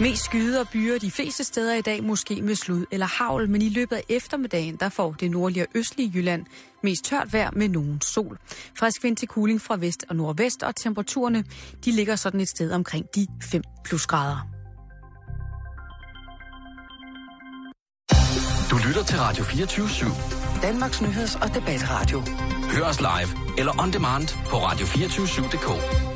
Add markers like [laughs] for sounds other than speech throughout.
Mest skyde og byer de fleste steder i dag, måske med slud eller havl, men i løbet af eftermiddagen, der får det nordlige og østlige Jylland mest tørt vejr med nogen sol. Frisk vind til kuling fra vest og nordvest, og temperaturerne de ligger sådan et sted omkring de 5 plus grader. Du lytter til Radio 24 /7. Danmarks nyheds- og debatradio. Hør os live eller on demand på radio247.dk.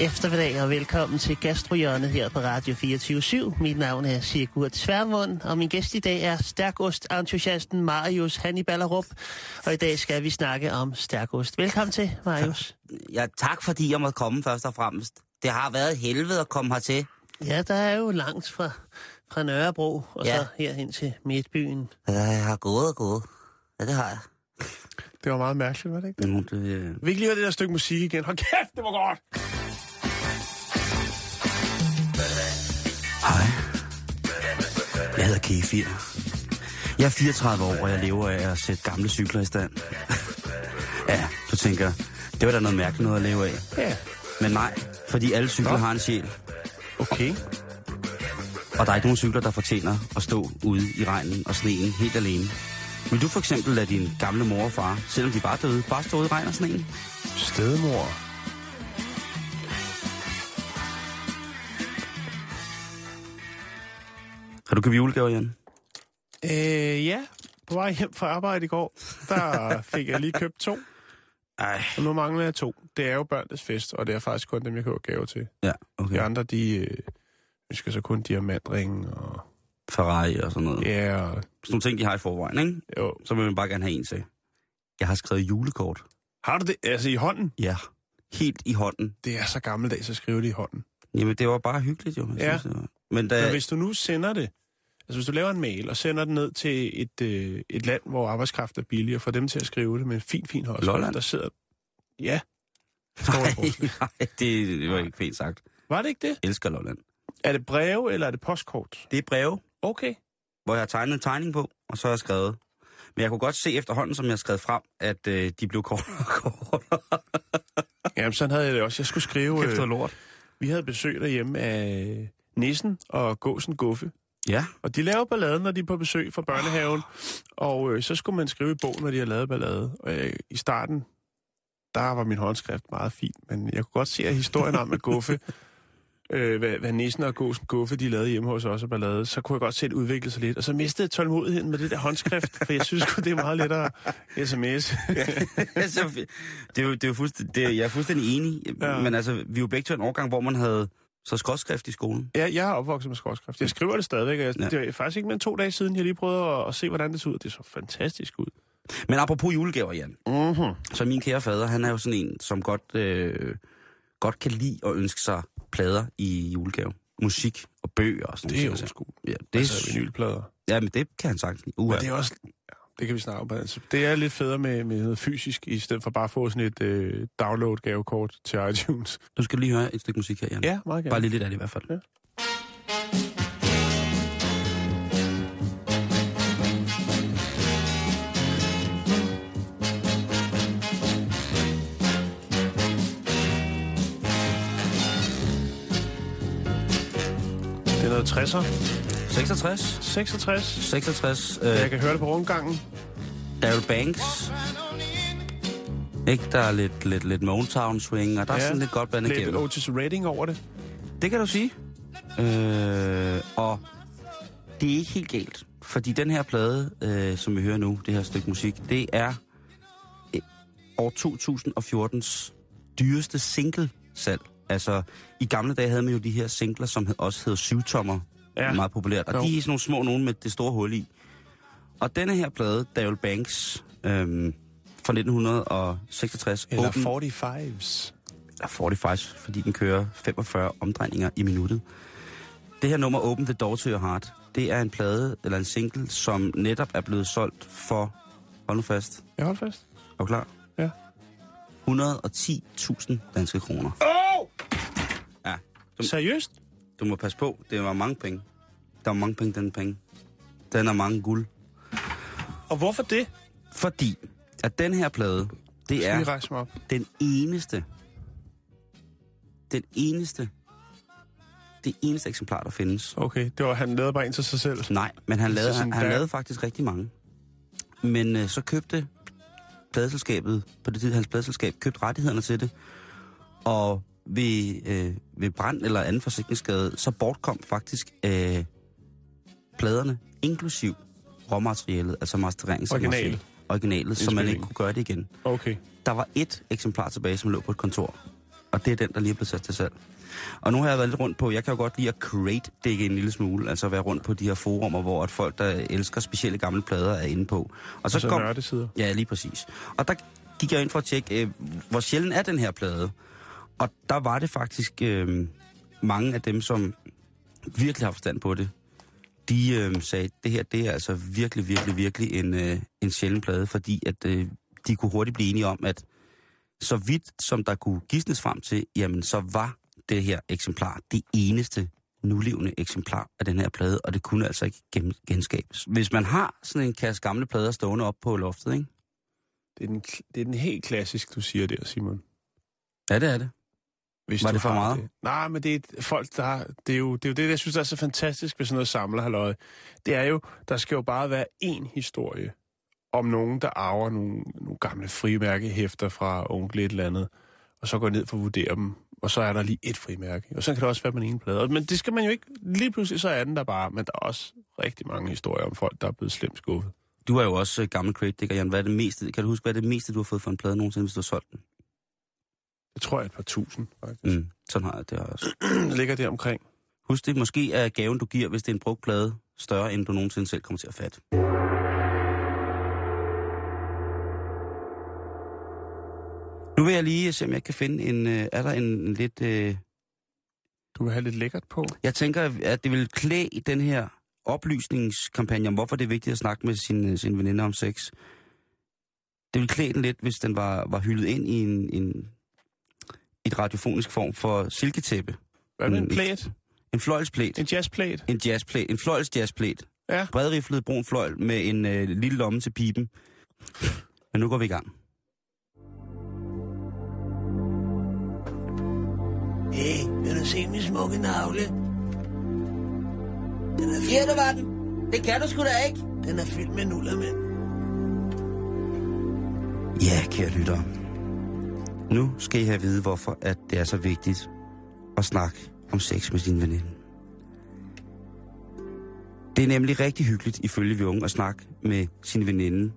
God eftermiddag og velkommen til Gastrohjørnet her på Radio 24 Mit navn er Sigurd Tværmund, og min gæst i dag er stærkost-entusiasten Marius Hanniballerup. Og i dag skal vi snakke om stærkost. Velkommen til, Marius. Ja, tak fordi jeg måtte komme først og fremmest. Det har været helvede at komme hertil. Ja, der er jo langt fra, fra Nørrebro og Ja. så herhen til Midtbyen. Ja, Jeg har gået og gået. Ja, det har jeg. Det var meget mærkeligt, var det ikke? Det, øh, Vi kan lige høre det der stykke musik igen. Hold kæft, det var godt! Hej. Jeg hedder Kefir. Jeg er 34 år, og jeg lever af at sætte gamle cykler i stand. [laughs] ja, du tænker, det var da noget mærkeligt noget at leve af. Ja. Men nej, fordi alle cykler Nå. har en sjæl. Okay. Og der er ikke nogen cykler, der fortjener at stå ude i regnen og sneen helt alene. Vil du for eksempel lade din gamle mor og far, selvom de bare døde, bare stå ude i regn og sneen? Stedmor. Du købt julegaver, Jan? Øh, ja. På vej hjem fra arbejde i går, der fik jeg lige købt to. Ej. Og nu mangler jeg to. Det er jo børnenes fest, og det er faktisk kun dem, jeg køber gaver til. Ja, okay. De andre, de øh, ønsker så kun diamantring og... Ferrari og sådan noget. Ja, og... Sådan nogle ting, de har i forvejen, ikke? Jo. Så vil man bare gerne have en til. Jeg har skrevet julekort. Har du det? Altså i hånden? Ja. Helt i hånden. Det er så gammeldags at skrive det i hånden. Jamen, det var bare hyggeligt, jo. Jeg Ja. Synes, det var. Men da... Men hvis du nu sender det, altså hvis du laver en mail og sender den ned til et, øh, et land, hvor arbejdskraft er billig, og får dem til at skrive det med en fin, fin håndskrift, Lolland? der sidder... Ja. Nej, [laughs] nej, det, var ikke pænt sagt. Var det ikke det? Jeg elsker Lolland. Er det breve, eller er det postkort? Det er breve, Okay. hvor jeg har tegnet en tegning på, og så har jeg skrevet. Men jeg kunne godt se efterhånden, som jeg har skrevet frem, at øh, de blev kortere og [laughs] kortere. Jamen, sådan havde jeg det også. Jeg skulle skrive... Kæft, Øh, lort. vi havde besøg derhjemme af Nissen og Gåsen Guffe. Ja, Og de laver ballade, når de er på besøg fra børnehaven. Og øh, så skulle man skrive i bogen, når de har lavet ballade. Og øh, i starten, der var min håndskrift meget fin. Men jeg kunne godt se, at historien om, at Guffe, [laughs] øh, hvad, hvad Nissen og Gåsen Guffe, de lavede hjemme hos os og ballade, så kunne jeg godt se, det udviklede sig lidt. Og så mistede jeg tålmodigheden med det der håndskrift, for jeg synes det er meget lettere sms. altså, [laughs] det er jo, det er jo fuldstændig, det er, jeg er fuldstændig enig. Ja. Men altså, vi er jo begge til en årgang, hvor man havde så skråtskrift i skolen. Ja, jeg er opvokset med skråskrift. Jeg skriver det stadigvæk. og Jeg, Ja. Det er faktisk ikke mere end to dage siden, jeg lige prøvede at, at se, hvordan det så ud. Det så fantastisk ud. Men apropos julegaver, Jan. Mm-hmm. Så min kære fader, han er jo sådan en, som godt, øh, godt kan lide at ønske sig plader i julegave. Musik og bøger og sådan Det er jo noget. sgu. Ja, det er, altså, vinylplader. ja, men det kan han sagtens lide. Men det er også... Det kan vi snakke om. Altså, det er lidt federe med, med noget fysisk, i stedet for bare at få sådan et øh, download-gavekort til [laughs] iTunes. Du skal lige høre et stykke musik her, Jan. Ja, meget gerne. Bare lige lidt af det i hvert fald. Ja. Det er noget 60'er. 66, 66. 66, øh, Jeg kan høre det på rundgangen. Daryl Banks. Ikke, der er lidt, lidt, lidt Motown swing, og der ja, er sådan lidt godt blandet Lidt igennem. Otis Redding over det. Det kan du sige. Øh, og det er ikke helt galt, fordi den her plade, øh, som vi hører nu, det her stykke musik, det er øh, år 2014's dyreste single-salg. Altså, i gamle dage havde man jo de her singler, som også hed syvtommer, ja. Ja. meget populært. Og Jo. de er sådan nogle små nogen med det store hul i. Og denne her plade, Daryl Banks, øhm, fra 1966. Eller Open- 45's. eller 45, fordi den kører 45 omdrejninger i minuttet. Det her nummer, Open the Door to Your Heart, det er en plade, eller en single, som netop er blevet solgt for, hold nu fast, Jeg holder fast. er du klar? Ja. 110.000 danske kroner. Oh! Ja, Seriøst? Du må passe på, det var mange penge. Der var mange penge, den penge. Den er mange guld. Og hvorfor det? Fordi, at den her plade, det Skal er mig op? den eneste, den eneste, det eneste eksemplar, der findes. Okay, det var, han lavede bare en til sig selv. Nej, men han lavede, han, han lavede faktisk rigtig mange. Men øh, så købte pladeselskabet, på det tid hans pladeselskab, købte rettighederne til det. Og ved, øh, ved brand eller anden forsikringsskade, så bortkom faktisk øh, pladerne, inklusiv råmaterialet, altså mastererings Original. originalet, så man ikke kunne gøre det igen. Okay. Der var et eksemplar tilbage, som lå på et kontor. Og det er den, der lige er blevet sat til salg. Og nu har jeg været lidt rundt på, jeg kan jo godt lide at crate dække en lille smule, altså være rundt på de her forumer, hvor at folk, der elsker specielle gamle plader, er inde på. Og Så, så nørdesider. Ja, lige præcis. Og der gik jeg ind for at tjekke, øh, hvor sjældent er den her plade. Og der var det faktisk øh, mange af dem, som virkelig har forstand på det, de øh, sagde, det her det er altså virkelig, virkelig, virkelig en, øh, en sjælden plade, fordi at øh, de kunne hurtigt blive enige om, at så vidt som der kunne gisnes frem til, jamen så var det her eksemplar det eneste nulevende eksemplar af den her plade, og det kunne altså ikke gen- genskabes. Hvis man har sådan en kasse gamle plader stående op på loftet, ikke? Det er, den, det er den helt klassisk, du siger der, Simon. Ja, det er det. Hvis Var det for meget? Det. Nej, men det er folk, der... Det er, jo, det er jo det, jeg synes, der er så fantastisk ved sådan noget samlerhalløj. Det er jo, der skal jo bare være én historie om nogen, der arver nogle, nogle gamle frimærkehæfter fra onkel et eller andet, og så går ned for at vurdere dem, og så er der lige et frimærke. Og så kan det også være med en plade. Men det skal man jo ikke... Lige pludselig så er den der bare, men der er også rigtig mange historier om folk, der er blevet slemt skuffet. Du er jo også øh, gammel crate digger, Jan. Hvad er det meste, kan du huske, hvad er det meste, du har fået for en plade nogensinde, hvis du har solgt den? Det tror jeg er et par tusind, faktisk. Mm. Sådan har jeg det også. [clears throat] Ligger det omkring. Husk det, måske er gaven, du giver, hvis det er en brugt plade, større, end du nogensinde selv kommer til at fatte. Nu vil jeg lige se, om jeg kan finde en... Øh, er der en, en lidt... Øh, Du vil have lidt lækkert på. jeg tænker, at det vil klæde den her oplysningskampagne om, hvorfor det er vigtigt at snakke med sin, sin veninder om sex. Det vil klæde den lidt, hvis den var, var hyldet ind i en, en et radiofonisk form for silketæppe. Hvad med en plæt? En fløjlsplæt. En jazzplæt? En jazzplæt. En fløjls jazzplæt. Ja. Bredriflet brun fløjl med en øh, lille lomme til pipen. Men nu går vi i gang. Hey, vil du se min smukke navle? Den er, Siger du, var den? Det kan du sgu da ikke. den er fyldt med nuller, mand. Ja, kære lytter. Nu skal I have at vide, hvorfor at det er så vigtigt at snakke om sex med din veninde. Det er nemlig rigtig hyggeligt, ifølge vi unge, at snakke med sin veninde.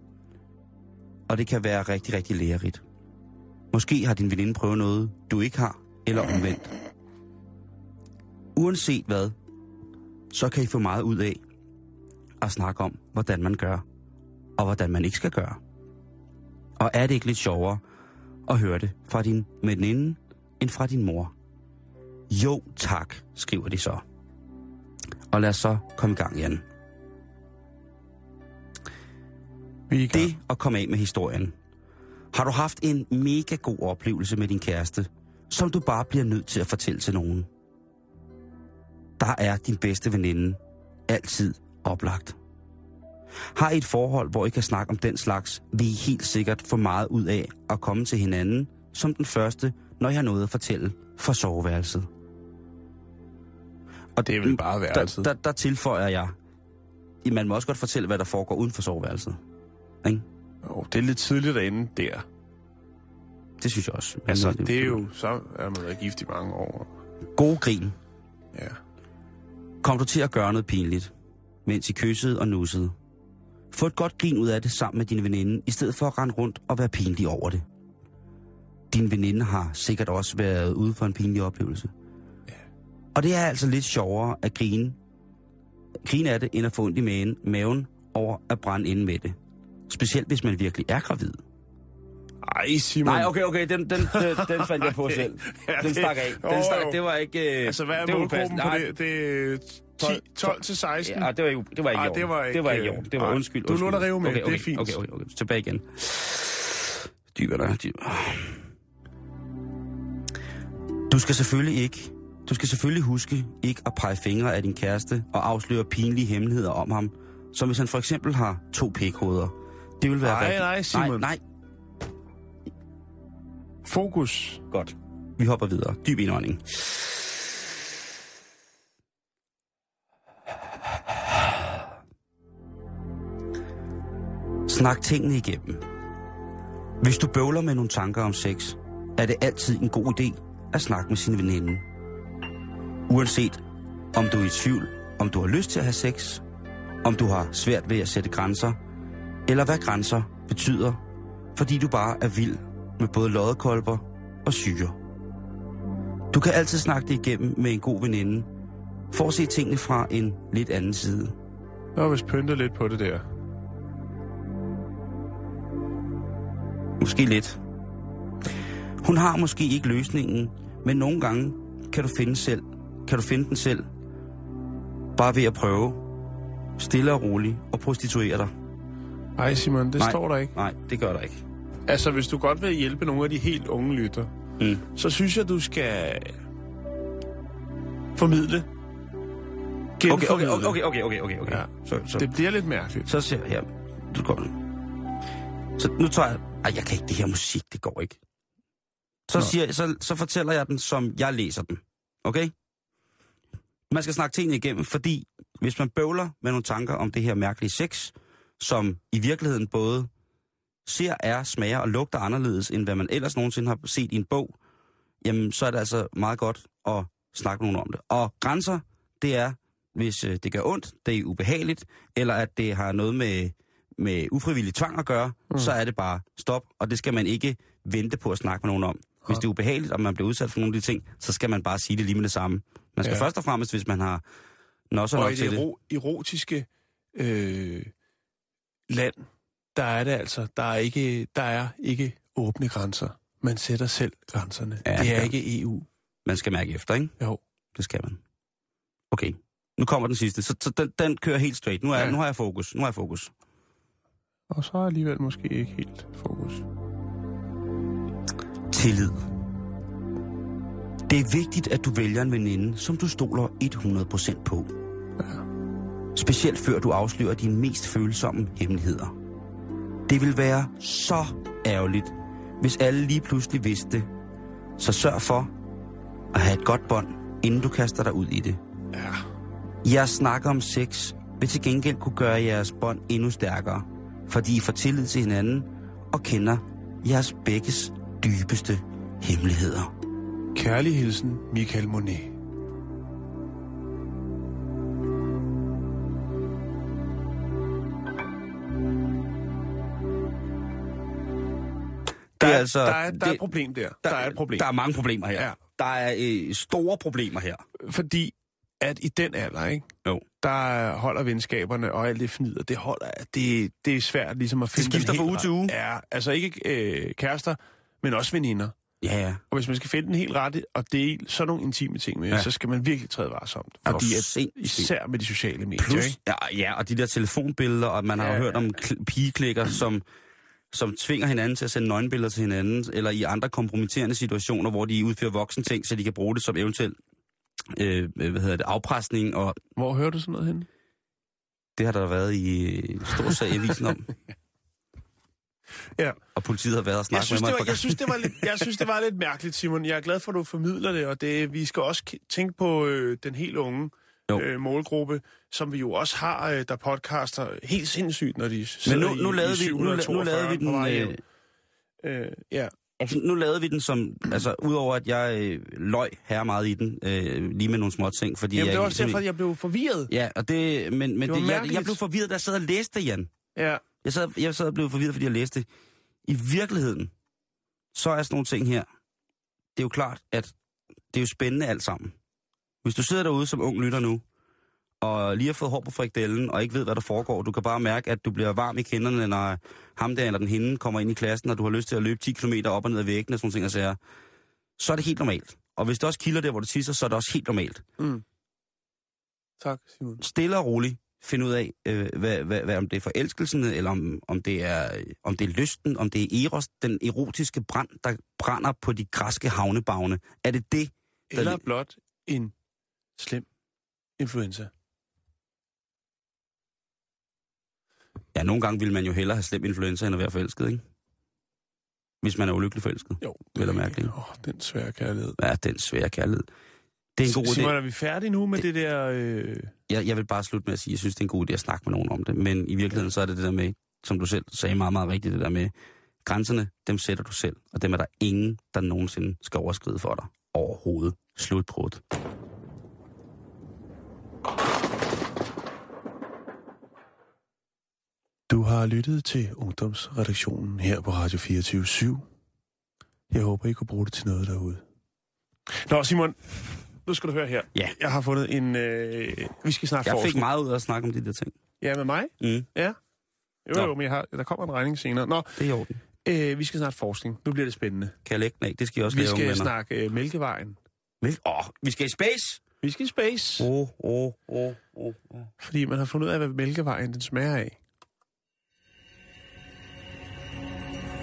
Og det kan være rigtig, rigtig lærerigt. Måske har din veninde prøvet noget, du ikke har, eller omvendt. Uanset hvad, så kan I få meget ud af at snakke om, hvordan man gør, og hvordan man ikke skal gøre. Og er det ikke lidt sjovere at høre det fra din veninde end fra din mor? Jo tak, skriver de så. Og lad os så komme i gang, Jan. Vi. Det at komme af med historien. Har du haft en mega god oplevelse med din kæreste, som du bare bliver nødt til at fortælle til nogen? Der er din bedste veninde altid oplagt. Har I et forhold, hvor I kan snakke om den slags, vil I helt sikkert få meget ud af at komme til hinanden som den første, når jeg har noget at fortælle fra soveværelset. Og det er vel bare Der, værelset. der, der tilføjer jeg, man må også godt fortælle, hvad der foregår uden for soveværelset. Ikke? Jo, det er lidt tidligt at ende der. Det synes jeg også. Men Altså, det er jo... Så er man været gift i mange år. God grin. Ja. Kom du til at gøre noget pinligt, mens I kyssede og nussede. Få et godt grin ud af det sammen med din veninde, i stedet for at rende rundt og være pinlig over det. Din veninde har sikkert også været ude for en pinlig oplevelse. Og det er altså lidt sjovere at grine. Grine af det, end at få ondt i maven, maven over at brænde ind med det. Specielt hvis man virkelig er gravid. Ej, Simon. Nej, okay, okay, den, den, den, den faldt jeg på [laughs] selv. Ja, Den stak af. Den stak, det var ikke... øh, Altså, hvad er det målgruppen på det? Det 10, 12 til 16. Ja, det var, jo, det var ikke i orden. det var ikke, det var ikke i orden. Det var undskyld. Du lå der rive med. Okay, Det er okay, fint. Okay, okay, okay. Tilbage igen. Dybere der. Dyb. Du skal selvfølgelig ikke... Du skal selvfølgelig huske ikke at pege fingre af din kæreste og afsløre pinlige hemmeligheder om ham, som hvis han for eksempel har to pækhoveder. Det vil være Nej, rigtig... nej, Simon. Nej, nej, Fokus. godt. Vi hopper videre. Dyb indånding. Snak tingene igennem. Hvis du bøvler med nogle tanker om sex, er det altid en god idé at snakke med sin veninde. Uanset om du er i tvivl, om du har lyst til at have sex, om du har svært ved at sætte grænser, eller hvad grænser betyder, fordi du bare er vild med både loddekolber og syre. Du kan altid snakke det igennem med en god veninde, for at se tingene fra en lidt anden side. Nå, hvis pynter lidt på det der. Måske lidt. Hun har måske ikke løsningen, men nogle gange kan du finde, selv, kan du finde den selv. Bare ved at prøve. Stille og roligt og prostituere dig. Ej, Simon, det Nej. står der ikke. Nej, det gør der ikke. Altså, hvis du godt vil hjælpe nogle af de helt unge lytter, Mm. så synes jeg, du skal formidle. Okay, okay, okay, okay, okay, okay, okay. Ja. Så, så, Det bliver lidt mærkeligt. så ser jeg her. Du går. Så nu tager jeg... Ej, jeg kan ikke det her musik, det går ikke. Så, Nå. siger, så, så fortæller jeg den, som jeg læser den. Okay? Man skal snakke tingene igennem, fordi hvis man bøvler med nogle tanker om det her mærkelige sex, som i virkeligheden både ser, er, smager og lugter anderledes, end hvad man ellers nogensinde har set i en bog, jamen så er det altså meget godt at snakke nogen om det. Og grænser, det er, hvis øh, det gør ondt, det er ubehageligt, eller at det har noget med, med ufrivillig tvang at gøre, mm. så er det bare stop, og det skal man ikke vente på at snakke med nogen om. Hvis det er ubehageligt, og man bliver udsat for nogle af de ting, så skal man bare sige det lige med det samme. Man skal Ja. først og fremmest, hvis man har nå så Og nok i til det det. ero- erotiske øh, land, der er det altså, der er ikke, der er ikke åbne grænser. Man sætter selv grænserne. Ja, det er ja. ikke EU. Man skal mærke efter, ikke? Jo. Det skal man. Okay. Nu kommer den sidste. Så, så den, den kører helt straight. Nu, er, ja. nu har jeg fokus. Nu har jeg fokus. Og så alligevel måske ikke helt fokus. Tillid. Det er vigtigt, at du vælger en veninde, som du stoler 100% på. Specielt før du afslører dine mest følsomme hemmeligheder. Det vil være så ærgerligt, hvis alle lige pludselig vidste. Så sørg for at have et godt bånd, inden du kaster dig ud i det. Ja. Jeres snak om sex vil til gengæld kunne gøre jeres bånd endnu stærkere, fordi I får tillid til hinanden og kender jeres begges dybeste hemmeligheder. Kærlig hilsen, Michael Monet. Der er er, altså- der, er, der er det- et problem der. Der, der er et problem. Der er mange problemer her. Ja. Der er øh, store problemer her. Fordi at i den alder, ikke? Jo. der holder venskaberne og alt det fnider, det holder, det, det er svært ligesom at finde skifter den fra uge til uge. Ja, altså ikke øh, kærester, men også veninder. Ja, ja. Og hvis man skal finde den helt rette og dele sådan nogle intime ting med, ja. Så skal man virkelig træde varsomt. Er du Fordi at, sindssyg? især med de sociale medier, Plus, ikke? ja, ja, og de der telefonbilleder, og man har Ja, hørt om kl- pigeklikker, som, som tvinger hinanden til at sende nøgenbilleder til hinanden, eller i andre kompromitterende situationer, hvor de udfører voksen ting, så de kan bruge det som eventuelt øh, hvad hedder det, afpresning, og Hvor hører du sådan noget hen? det har der været i øh, stor sag i avisen om. [laughs] Ja. Og politiet har været og Jeg snakket synes, med det mig. var, et par jeg, synes, det var lidt, jeg synes, det var lidt mærkeligt, Simon. Jeg er glad for, at du formidler det, og det, vi skal også tænke på øh, den helt unge Jo. øh, målgruppe, som vi jo også har, øh, der podcaster helt sindssygt, når de Men sidder nu, nu, i, lavede i vi, nu, nu lavede vi 742 på vej den... Øh, Øh, ja. Altså, nu lavede vi den som, altså udover at jeg øh, løg her meget i den, øh, lige med nogle små ting, fordi Jamen, jeg... det var også derfor, at jeg blev forvirret. Ja, og det, men, men Det det jeg, jeg blev forvirret, da jeg sad og læste det, Jan. Ja. Jeg sad, jeg sad og blev forvirret, fordi jeg læste det. I virkeligheden, så er sådan nogle ting her, det er jo klart, at det er jo spændende alt sammen. Hvis du sidder derude som ung lytter nu, og lige har fået hår på frikdellen, og ikke ved, hvad der foregår. Du kan bare mærke, at du bliver varm i kinderne, når ham der eller den hende kommer ind i klassen, og du har lyst til at løbe 10 km op og ned ad væggen og sådan ting, og sager. så er det helt normalt. Og hvis det også kilder der, hvor du tisser, så er det også helt normalt. Mm. Tak, Simon. Stille og roligt finde ud af, øh, hvad, hvad, hvad, om det er forelskelsen, eller om, om, det er, øh, om det er lysten, om det er eros, den erotiske brand, der brænder på de græske havnebagne. Er det det? der Eller blot en slem influenza. Ja, nogle gange vil man jo hellere have slem influenza, end at være forelsket, ikke? Hvis man er ulykkelig forelsket. Jo, at er mærke, ikke- ikke? Åh, den svære kærlighed. Ja, den svære kærlighed. Det er en god idé. Simon, er vi færdige nu med det, det der... Øh... jeg, jeg vil bare slutte med at sige, at jeg synes, det er en god idé at snakke med nogen om det. Men i virkeligheden så er det det der med, som du selv sagde meget, meget rigtigt, det der med, grænserne, dem sætter du selv. Og dem er der ingen, der nogensinde skal overskride for dig. Overhovedet. Slutbrud. Du har lyttet til Ungdomsredaktionen her på Radio 24 /7. Jeg håber, I kunne bruge det til noget derude. Nå, Simon, nu skal du høre her. Ja. Jeg har fundet en... Øh... Vi skal snart Jeg fik meget ud af at snakke om de der ting. Ja, med mig? Mm, Ja. Jo, Nå. jo, men jeg har... der kommer en regning senere. Nå, det er i orden. øh, vi skal snart forskning. Nu bliver det spændende. Kan jeg lægge den af? Det skal jeg også Vi skal snakke øh, Mælkevejen. Vel, Åh, vi skal i space! Vi skal i space, Åh, åh, åh, åh. åh. fordi man har fundet ud af, hvad Mælkevejen den smager af.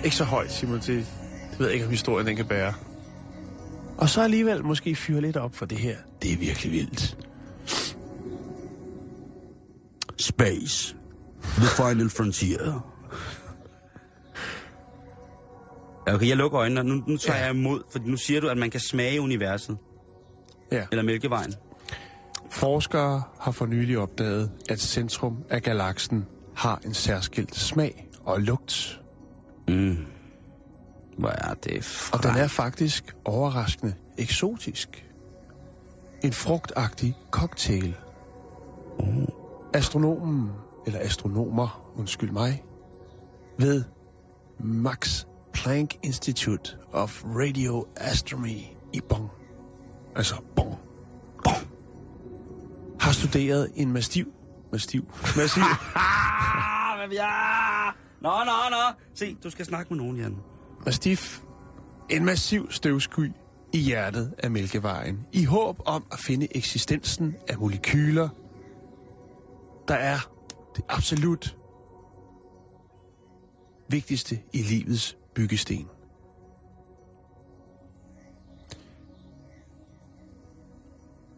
Ikke så højt, Simon. Det, det ved jeg ikke, om historien den kan bære. Og så alligevel måske fyre lidt op for det her. Det er virkelig vildt. Space. The final frontier. Okay, jeg lukker øjnene. Nu, nu tager Ja. jeg imod, for nu siger du, at man kan smage universet. Ja. Eller Mælkevejen. Forskere har for nylig opdaget, at centrum af galaksen har en særskilt smag og lugt. Mm. Hvor er det Og den er faktisk overraskende eksotisk. En frugtagtig cocktail. Astronomen, eller astronomer, undskyld mig, ved Max Planck Institute of Radio Astronomy i Bonn, altså Bonn, Bonn, har studeret en massiv, massiv, massiv, [laughs] ja! Nå, nå, nå. Se, du skal snakke med nogen, Jan. Mastiff, en massiv støvsky i hjertet af Mælkevejen, i håb om at finde eksistensen af molekyler, der er det absolut vigtigste i livets byggesten.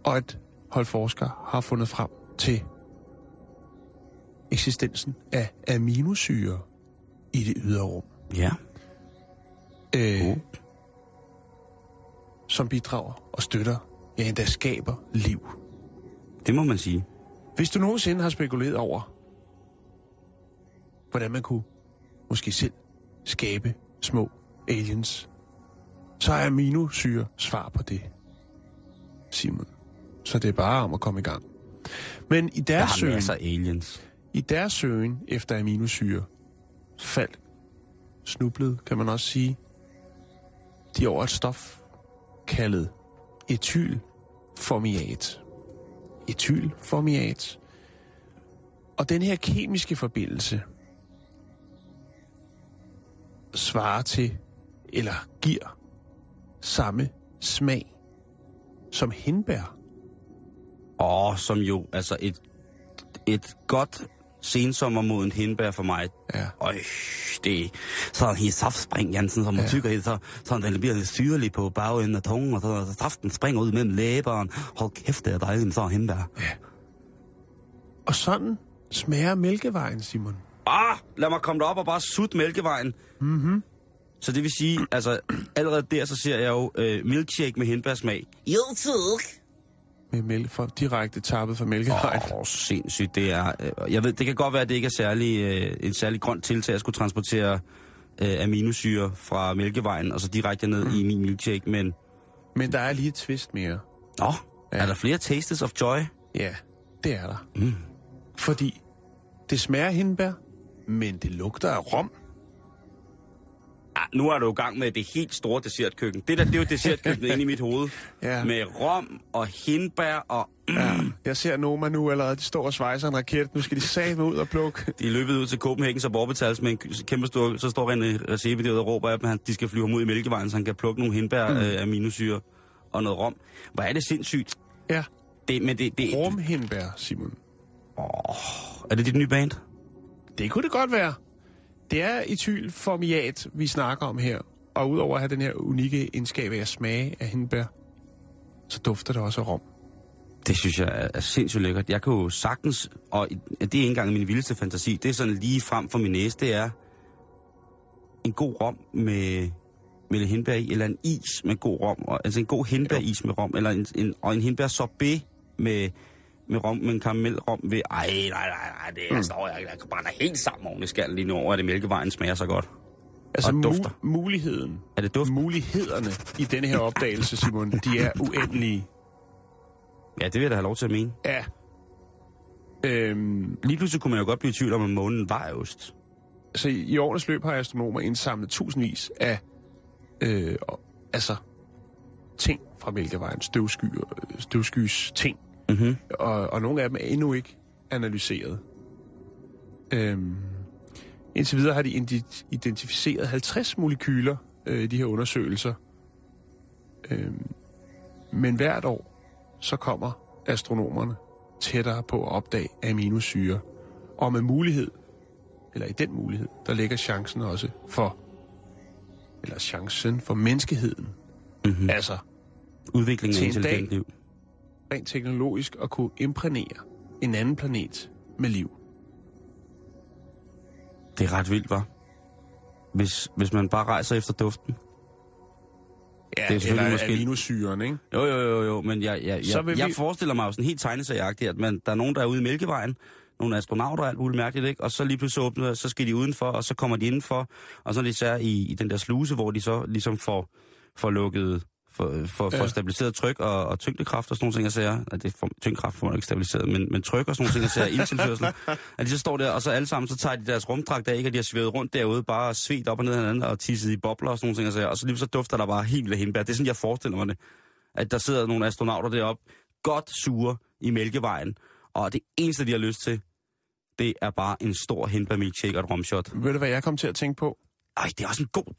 Og et hold forskere har fundet frem til eksistensen af aminosyre i det ydre rum. Ja. øh, som bidrager og støtter, ja endda skaber liv. Det må man sige. Hvis du nogensinde har spekuleret over, hvordan man kunne måske selv skabe små aliens, så er aminosyre svar på det, Simon. Så det er bare om at komme i gang. Men i Der deres, har søgen, masser aliens. i deres søgen efter aminosyre faldt, snublede, kan man også sige, de over et stof kaldet etylformiat. Etylformiat. Og den her kemiske forbindelse svarer til, eller giver, samme smag som hindbær. Åh, som jo, altså et, et godt sensommermoden hindbær for mig. Ja. Øj, det er sådan helt saftspring, Jansen, som man Ja. tykker i, så, så den bliver lidt syrlig på bagenden af tungen, og så saften springer ud mellem læberen. Hold kæft, det er dejligt med sådan hindbær. Og sådan smager mælkevejen, Simon. Ah, lad mig komme derop og bare sutte mælkevejen. Mm-hmm. Så det vil sige, altså allerede der, så ser jeg jo øh, milkshake med hindbærsmag. Jo, tak. Med mælk for, direkte tappet fra mælkevejen. Åh, oh, sindssygt. Det er, øh, jeg ved, det kan godt være, at det ikke er særlig, øh, en særlig grøn tiltag at skulle transportere øh, aminosyre fra mælkevejen og så direkte ned mm. i min milkshake, men... Men der er lige et twist mere. Nå, ja. Ja. er der flere tastes of joy? Ja, det er der. Mm. Fordi det smager hindbær, men det lugter af rom. Ah, nu er du i gang med det helt store dessertkøkken. Det der, det er jo dessertkøkkenet inde i mit hoved. [laughs] Ja. Med rom og hindbær og... Mm, Ja. Jeg ser Noma nu allerede, de står og svejser en raket. Nu skal de satme ud og plukke. de er løbet ud til Copenhagen, så overbetales med en kæmpe stor... Så står en recipe derude og råber, at han, de skal flyve ham ud i Mælkevejen, så han kan plukke nogle hindbær, mm. øh, aminosyre og noget rom. Hvor er det sindssygt. Ja, Det, men det, det, rumhindbær, Simon. er det dit nye band? Det kunne det godt være. Det er etylformiat, vi snakker om her. Og udover at have den her unikke egenskab af at smage af hindbær, så dufter det også af rom. Det synes jeg er, sindssygt lækkert. Jeg kan jo sagtens, og det er ikke engang min vildeste fantasi, det er sådan lige frem for min næse, det er en god rom med, med lidt hindbær i, eller en is med god rom, og, altså en god hindbæris med rom, eller en, en, og en hindbær sorbet med, med rom, med en karamelrom ved. Ej, nej, nej, nej, det er, mm. står jeg, jeg brænder helt sammen oven i skallen lige nu over, at det mælkevejen smager så godt. Altså Og dufter. mu- muligheden, Er det duft? mulighederne i denne her opdagelse, Simon, de er uendelige. Ja, det vil jeg da have lov til at mene. Ja. Øhm, Lige pludselig kunne man jo godt blive i tvivl om, at månen var ost. så i, i årenes løb har astronomer indsamlet tusindvis af øh, og- altså ting fra Mælkevejen, støvskyer, støvskys ting, Mm-hmm. og, og nogle af dem er endnu ikke analyseret. Øhm, indtil videre har de identificeret 50 molekyler øh, i de her undersøgelser. Øhm, men hvert år, så kommer astronomerne tættere på at opdage aminosyre. Og med mulighed, eller i den mulighed, der ligger chancen også for, eller chancen for menneskeheden. Mm-hmm. Altså Udviklingen af intelligent liv. Rent teknologisk at kunne imprægnere en anden planet med liv. Det er ret vildt, var. Hvis, hvis man bare rejser efter duften. Ja, Det er eller måske- aminosyren, ikke? Jo, jo, jo, jo, men jeg, jeg, jeg, vil jeg vi- forestiller mig jo sådan helt tegnesagagtigt, at man, der er nogen, der er ude i Mælkevejen, nogle astronauter og alt muligt mærkeligt, ikke? og så lige pludselig åbner, så skal de udenfor, og så kommer de indenfor, og så er de så i, i den der sluse, hvor de så ligesom får, får lukket, for, for, for Ja. stabiliseret tryk og, og tyngdekraft og sådan nogle ting, jeg siger. At det for, tyngdekraft får man ikke stabiliseret, men, men tryk og sådan nogle ting, jeg siger, ildtilførsel. [laughs] At de så står der, og så alle sammen, så tager de deres rumdragt af, ikke? og de har svævet rundt derude, bare svedt op og ned hinanden, og tisset i bobler og sådan nogle ting, jeg siger. Og så lige så dufter der bare helt vildt hindbær. Det er sådan, jeg forestiller mig det. At der sidder nogle astronauter deroppe, godt sure i Mælkevejen, og det eneste, de har lyst til, det er bare en stor hindbær milkshake og et romshot. Ved du, hvad jeg kom til at tænke på? Ej, det er også en god...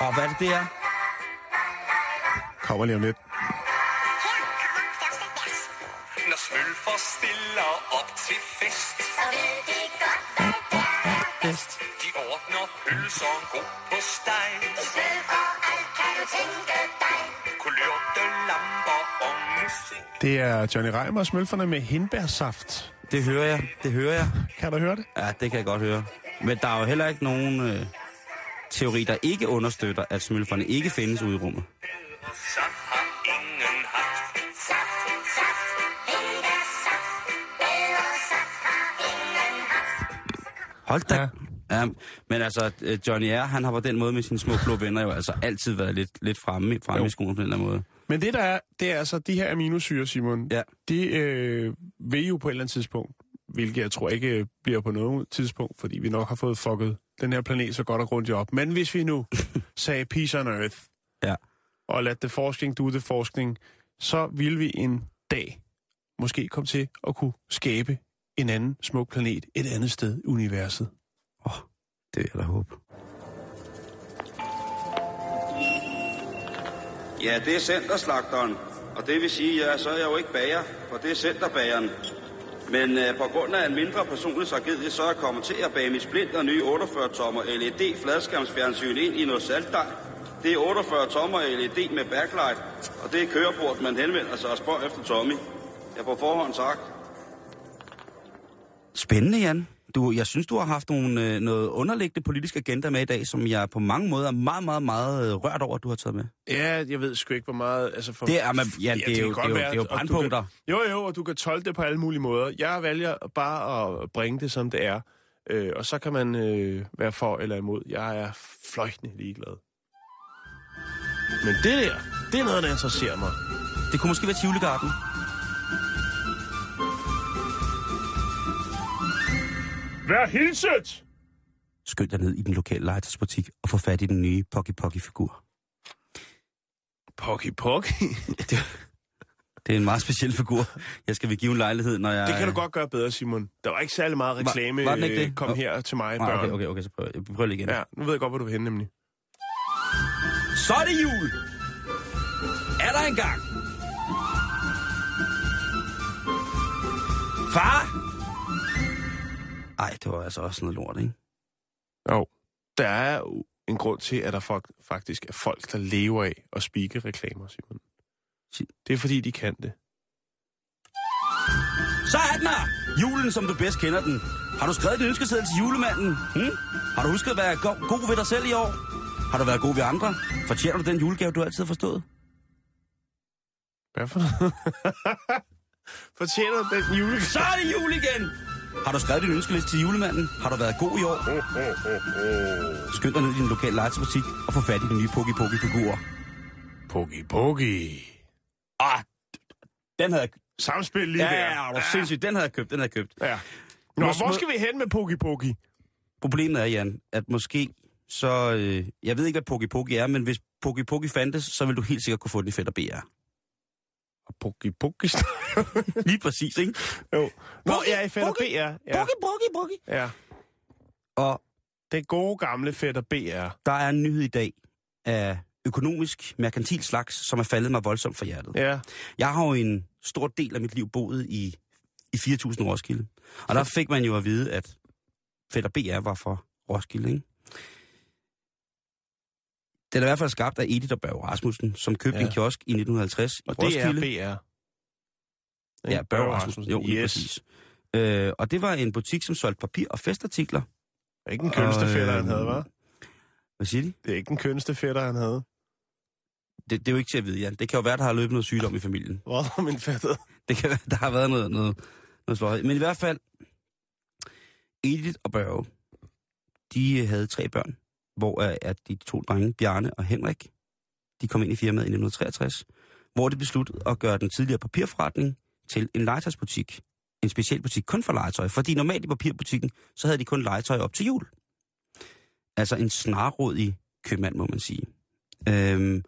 Og hvad er det, det er? Kommer lige om lidt. Når smølfer stiller op til fest Så ved de godt, hvad der er bedst. De ordner pølser god på steg I stedet for alt kan du tænke dig. Kulørte lamper og musik Det er Johnny Reimer og smølferne med hindbærsaft. Det hører jeg, det hører jeg. Kan du høre det? Ja, det kan jeg godt høre. Men der er jo heller ikke nogen øh, teori, der ikke understøtter, at smølferne ikke findes ude i rummet. Hold da. Ja. Ja. men altså, øh, Johnny R., han har på den måde med sine små blå venner jo altså altid været lidt, lidt fremme, fremme Jo. i skolen på den der måde. Men det der er, det er altså de her aminosyre, Simon. Ja. De øh, vil jo på et eller andet tidspunkt, hvilket jeg tror ikke øh, bliver på noget tidspunkt, fordi vi nok har fået fucket den her planet så godt og grundigt op. Men hvis vi nu [laughs] sagde peace on earth, Ja. og lad det forskning do det forskning, så vil vi en dag måske komme til at kunne skabe en anden smuk planet et andet sted i universet. Det er der håb. Ja, det er centerslagteren. Og det vil sige, ja, så er jeg jo ikke bager, for det er centerbageren. Men øh, på grund af en mindre personlig tragedie, så er jeg kommet til at bage mit splint og nye 48-tommer LED fladskærmsfjernsyn ind i noget saltdej. Det er 48 tommer LED med backlight, og det er kørebord, man henvender sig og spørger efter Tommy. Jeg på forhånd sagt. Spændende, Jan. Du, jeg synes, du har haft nogle, øh, noget underliggende politisk agenda med i dag, som jeg på mange måder er meget, meget, meget øh, rørt over, at du har taget med. Ja, jeg ved sgu ikke, hvor meget... Altså for, Det er, man, ja, det er, jo, det er, jo, det er jo kan-. Jo, jo, og du kan tolke det på alle mulige måder. Jeg vælger bare at bringe det, som det er. Øh, og så kan man øh, være for eller imod. Jeg er fløjtende ligeglad. Men det der, det er noget, der interesserer mig. Det kunne måske være Tivoligarden. Vær hilset! Skynd dig ned i den lokale legetøjsbutik og få fat i den nye Pocky Pocky-figur. Pocky Pocky. [laughs] Det er en meget speciel figur. Jeg skal vil give en lejlighed, når jeg... Det kan du godt gøre bedre, Simon. Der var ikke særlig meget Var- reklame. var den ikke øh, det? Kom her til mig, Ah, børn. okay, okay, okay, så prøver jeg. Prøv lige igen. Ja, nu ved jeg godt, hvor du vil hen, nemlig. Så er det jul! Er der engang? Far? Ej, det var altså også noget lort, ikke? Jo. Der er jo en grund til, at der folk, faktisk er folk, der lever af at spikke reklamer, Simon. Si- Det er fordi, de kan det. Så er den her! Julen, som du bedst kender den. Har du skrevet din ønskeseddel til julemanden? Hm? Har du husket at være go- god ved dig selv i år? Har du været god ved andre? Fortjener du den julegave, du altid har forstået? Hvad for noget? [laughs] Fortjener du den jule? Så er det jul igen! Har du skrevet din ønskeliste til julemanden? Har du været god i år? Skynd dig ned i din lokale legetøjsbutik og få fat i de nye Poki Poki figurer. Pogi Pogi. Ah, den havde jeg... Samspil lige Ja, der. ja, ja, sindssygt. Den havde jeg købt, den havde jeg købt. Ja. Nå, Mås- hvor skal vi hen med Pogi Pogi? Problemet er, Jan, at måske så... Øh, jeg ved ikke, hvad Poki Poki er, men hvis Poki Poki fandtes, så vil du helt sikkert kunne få den i fedt og BR. Pogi Pogi. [laughs] Lige præcis, ikke? jo. Nå, Pogi, ja, i fætter Pogi, BR. Ja. Poki Poki Poki. ja. Og Det gode gamle fætter BR. der er en nyhed i dag af økonomisk, merkantil slags, som er faldet mig voldsomt for hjertet. Ja. Jeg har jo en stor del af mit liv boet i, i 4.000 Roskilde. Og der fik man jo at vide, at Fætter BR var for Roskilde, ikke? Den er i hvert fald skabt af Edith og Børge Rasmussen, som købte Ja. en kiosk i 1950 i Og det er Roskilde. BR. Ja, Børge Rasmussen. Jo, yes. præcis. Øh, og det var en butik, som solgte papir og festartikler. Det er ikke den kønneste Og, fætter, øh, han havde, var? Hvad siger de? Det er ikke den kønneste fætter, han havde. Det, det er jo ikke til at vide, Jan. Det kan jo være, der har løbet noget sygdom i familien. Hvor er min fætter? [laughs] Det kan være, der har været noget, noget, noget sløjt. Men i hvert fald, Edith og Børge, de øh, havde tre børn, hvor at de to drenge, Bjarne og Henrik, de kom ind i firmaet i 1963, hvor det besluttede at gøre den tidligere papirforretning til en legetøjsbutik. En speciel butik kun for legetøj. Fordi normalt i papirbutikken, så havde de kun legetøj op til jul. Altså en snarrådig købmand, må man sige. Øhm,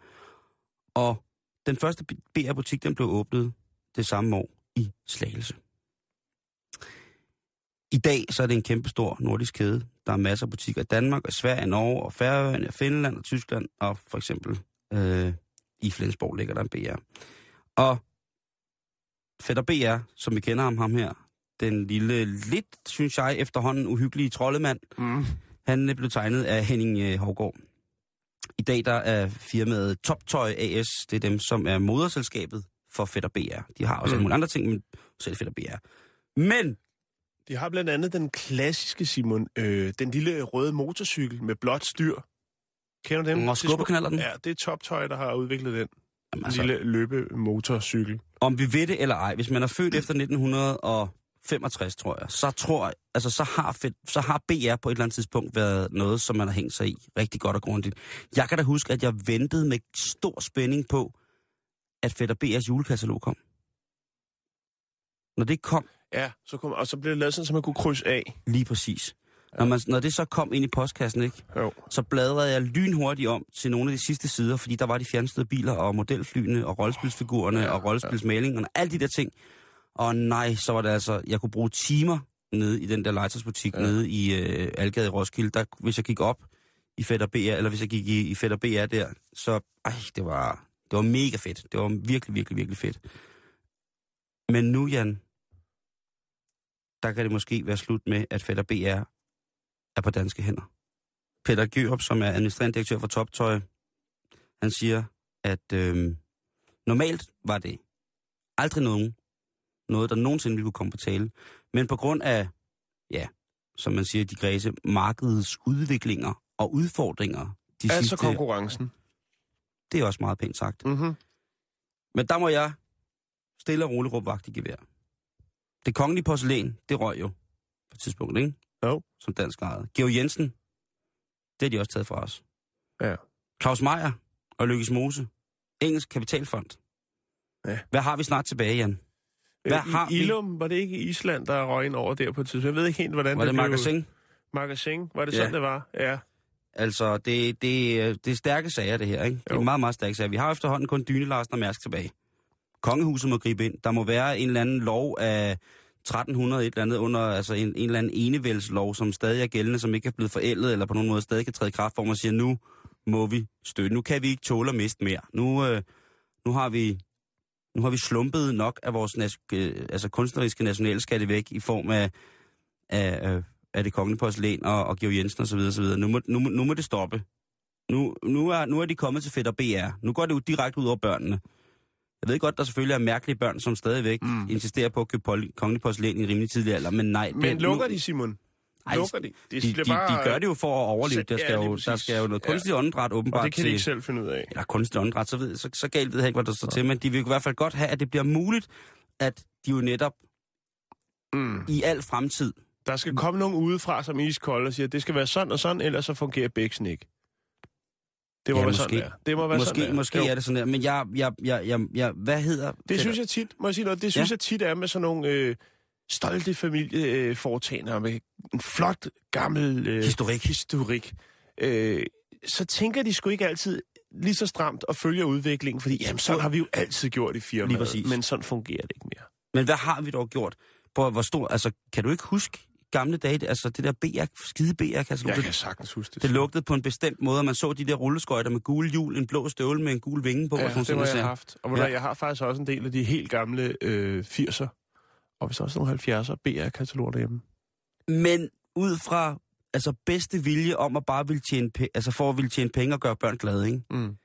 og den første BR-butik, den blev åbnet det samme år i Slagelse. I dag så er det en kæmpestor nordisk kæde. Der er masser af butikker i Danmark, og Sverige, Norge, og Færøerne, og Finland og Tyskland, og for eksempel øh, i Flensborg ligger der en BR. Og Fætter BR, som vi kender ham, ham her, den lille, lidt, synes jeg, efterhånden uhyggelige troldemand, Mm. han øh, blev tegnet af Henning øh, Hovgaard. I dag der er firmaet Toptøj AS, det er dem, som er moderselskabet for Fætter BR. De har også Mm. mm. nogle andre ting, men selv Fætter BR. Men De har blandt andet den klassiske, Simon, øh, den lille røde motorcykel med blåt styr. Kender du dem? Og er skubberknaller den? Ja, det er Toptøj, der har udviklet den. Jamen, En altså, lille løbemotorcykel. om vi ved det eller ej, hvis man er født efter 1965, tror jeg, så tror jeg, altså så har, fedt, så har BR på et eller andet tidspunkt været noget, som man har hængt sig i rigtig godt og grundigt. Jeg kan da huske, at jeg ventede med stor spænding på, at Fætter BR's julekatalog kom. Når det kom, Ja, så kom, og så blev det lavet sådan, så man kunne krydse af. lige præcis. Når, man, når det så kom ind i postkassen, ikke, Jo. så bladrede jeg lynhurtigt om til nogle af de sidste sider, fordi der var de fjernstede biler og modelflyene og rollespilsfigurerne Ja, og rollespilsmalingerne og alle de der ting. Og nej, så var det altså, jeg kunne bruge timer nede i den der legetøjsbutik ja. nede i øh, Algade i Roskilde. Der, hvis jeg gik op i Fætter BR, eller hvis jeg gik i, i Fætter BR der, så ej, det var, det var mega fedt. Det var virkelig, virkelig, virkelig fedt. Men nu, Jan, der kan det måske være slut med, at Fætter BR er på danske hænder. Peter Gjørup, som er administrerende direktør for Toptøj, han siger, at øhm, normalt var det aldrig nogen, noget, der nogensinde ville kunne komme på tale. Men på grund af, ja, som man siger, de græse, markedets udviklinger og udfordringer, de Altså sidste, konkurrencen. det er også meget pænt sagt. Mm-hmm. Men der må jeg stille og roligt råbe vagt i gevær. Det kongelige porcelæn, det røg jo på et tidspunkt, ikke? Jo. Som dansk ejet. Georg Jensen, det har de også taget fra os. Ja. Claus Meier og Lykkes Mose, Engelsk Kapitalfond. Ja. Hvad har vi snart tilbage, Jan? Hvad Øh, har I, vi? Ilum, var det ikke Island, der røg ind over der på et tidspunkt? Jeg ved ikke helt, hvordan Var det blev- magasin? Magasin, var det Ja. sådan, det var? Ja. Altså, det, det, det er stærke sager, det her, ikke? Det er Jo. meget, meget stærke sager. Vi har efterhånden kun Dyne, Larsen og Mærsk tilbage. Kongehuset må gribe ind. Der må være en eller anden lov af 1300 et eller andet under, altså en, en eller anden enevældslov, som stadig er gældende, som ikke er blevet forældet, eller på nogen måde stadig kan træde i kraft, hvor man siger, nu må vi støtte. Nu kan vi ikke tåle at miste mere. Nu, øh, nu har vi nu har vi slumpet nok af vores nas- øh, altså kunstneriske nationalskatte væk i form af, af, øh, af det kongelige porcelæn og, og Georg Jensen osv. osv. Nu, må, nu, nu må det stoppe. Nu, nu, er, nu er de kommet til Fedt og BR. Nu går det jo direkte ud over børnene. Jeg ved godt, der selvfølgelig er mærkelige børn, som stadigvæk mm. insisterer på at købe pol- kongelig porcelæn i en rimelig tidlig alder, men nej. Men det, lukker nu, de, Simon? Ej, lukker de? de, de, de, de gør det jo for at overleve. Der Ja, skal, lige jo, der skal jo noget Ja. kunstigt åndedræt åbenbart Og det kan de til- ikke selv finde ud af. eller kunstig åndedræt, så, ved, så, så galt ved jeg ikke, hvad der står til, men de vil i hvert fald godt have, at det bliver muligt, at de jo netop Mm. i al fremtid, Der skal komme nogen udefra, som iskolde og siger, at det skal være sådan og sådan, ellers så fungerer bæksen ikke. Det må Ja, være måske. sådan der. Det må være måske, sådan der. måske Jo. er det sådan der, men jeg, jeg, jeg, jeg, jeg hvad hedder... Det synes jeg tit, må jeg sige noget, det synes Ja. jeg tit er med sådan nogle øh, stolte familieforetagender med en flot, gammel øh, Historik. historik. Øh, så tænker de sgu ikke altid lige så stramt og følger udviklingen, fordi jamen, sådan har vi jo altid gjort i firmaet, men sådan fungerer det ikke mere. Men hvad har vi dog gjort? På hvor stor, altså, kan du ikke huske gamle dage, altså det der BR, skide BR-katalog, Jeg det, kan sagtens huske det. det lugtede på en bestemt måde, og man så de der rulleskøjter med gule hjul, en blå støvle med en gul vinge på. og Ja, sådan det noget, jeg haft. Og ja. Jeg har faktisk også en del af de helt gamle øh, 80'er, og hvis også nogle 70'er BR-kataloger derhjemme. Men ud fra altså bedste vilje om at bare ville tjene altså for at ville tjene penge og gøre børn glade, ikke? Mm.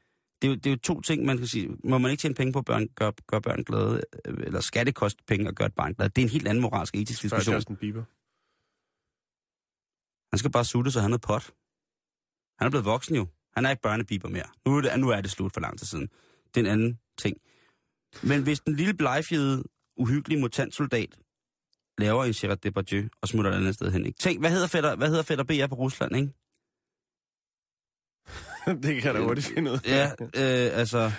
Det er, jo, det er jo to ting, man kan sige. Må man ikke tjene penge på at børn, gøre, gøre børn glade, øh, eller skal det koste penge at gøre et barn glad? Det er en helt anden moralsk etisk Før diskussion. Justin Bieber. Han skal bare sutte, så han er pot. Han er blevet voksen jo. Han er ikke børnebiber mere. Nu er, det, nu er det slut for lang tid siden. Det er en anden ting. Men hvis den lille blegfjede, uhyggelige mutantsoldat laver en Gerard Depardieu og smutter et andet sted hen, ikke? Tænk, hvad hedder fætter, hvad hedder fætter BR på Rusland, ikke? [laughs] det kan jeg da hurtigt finde ud af. Ja, øh, altså...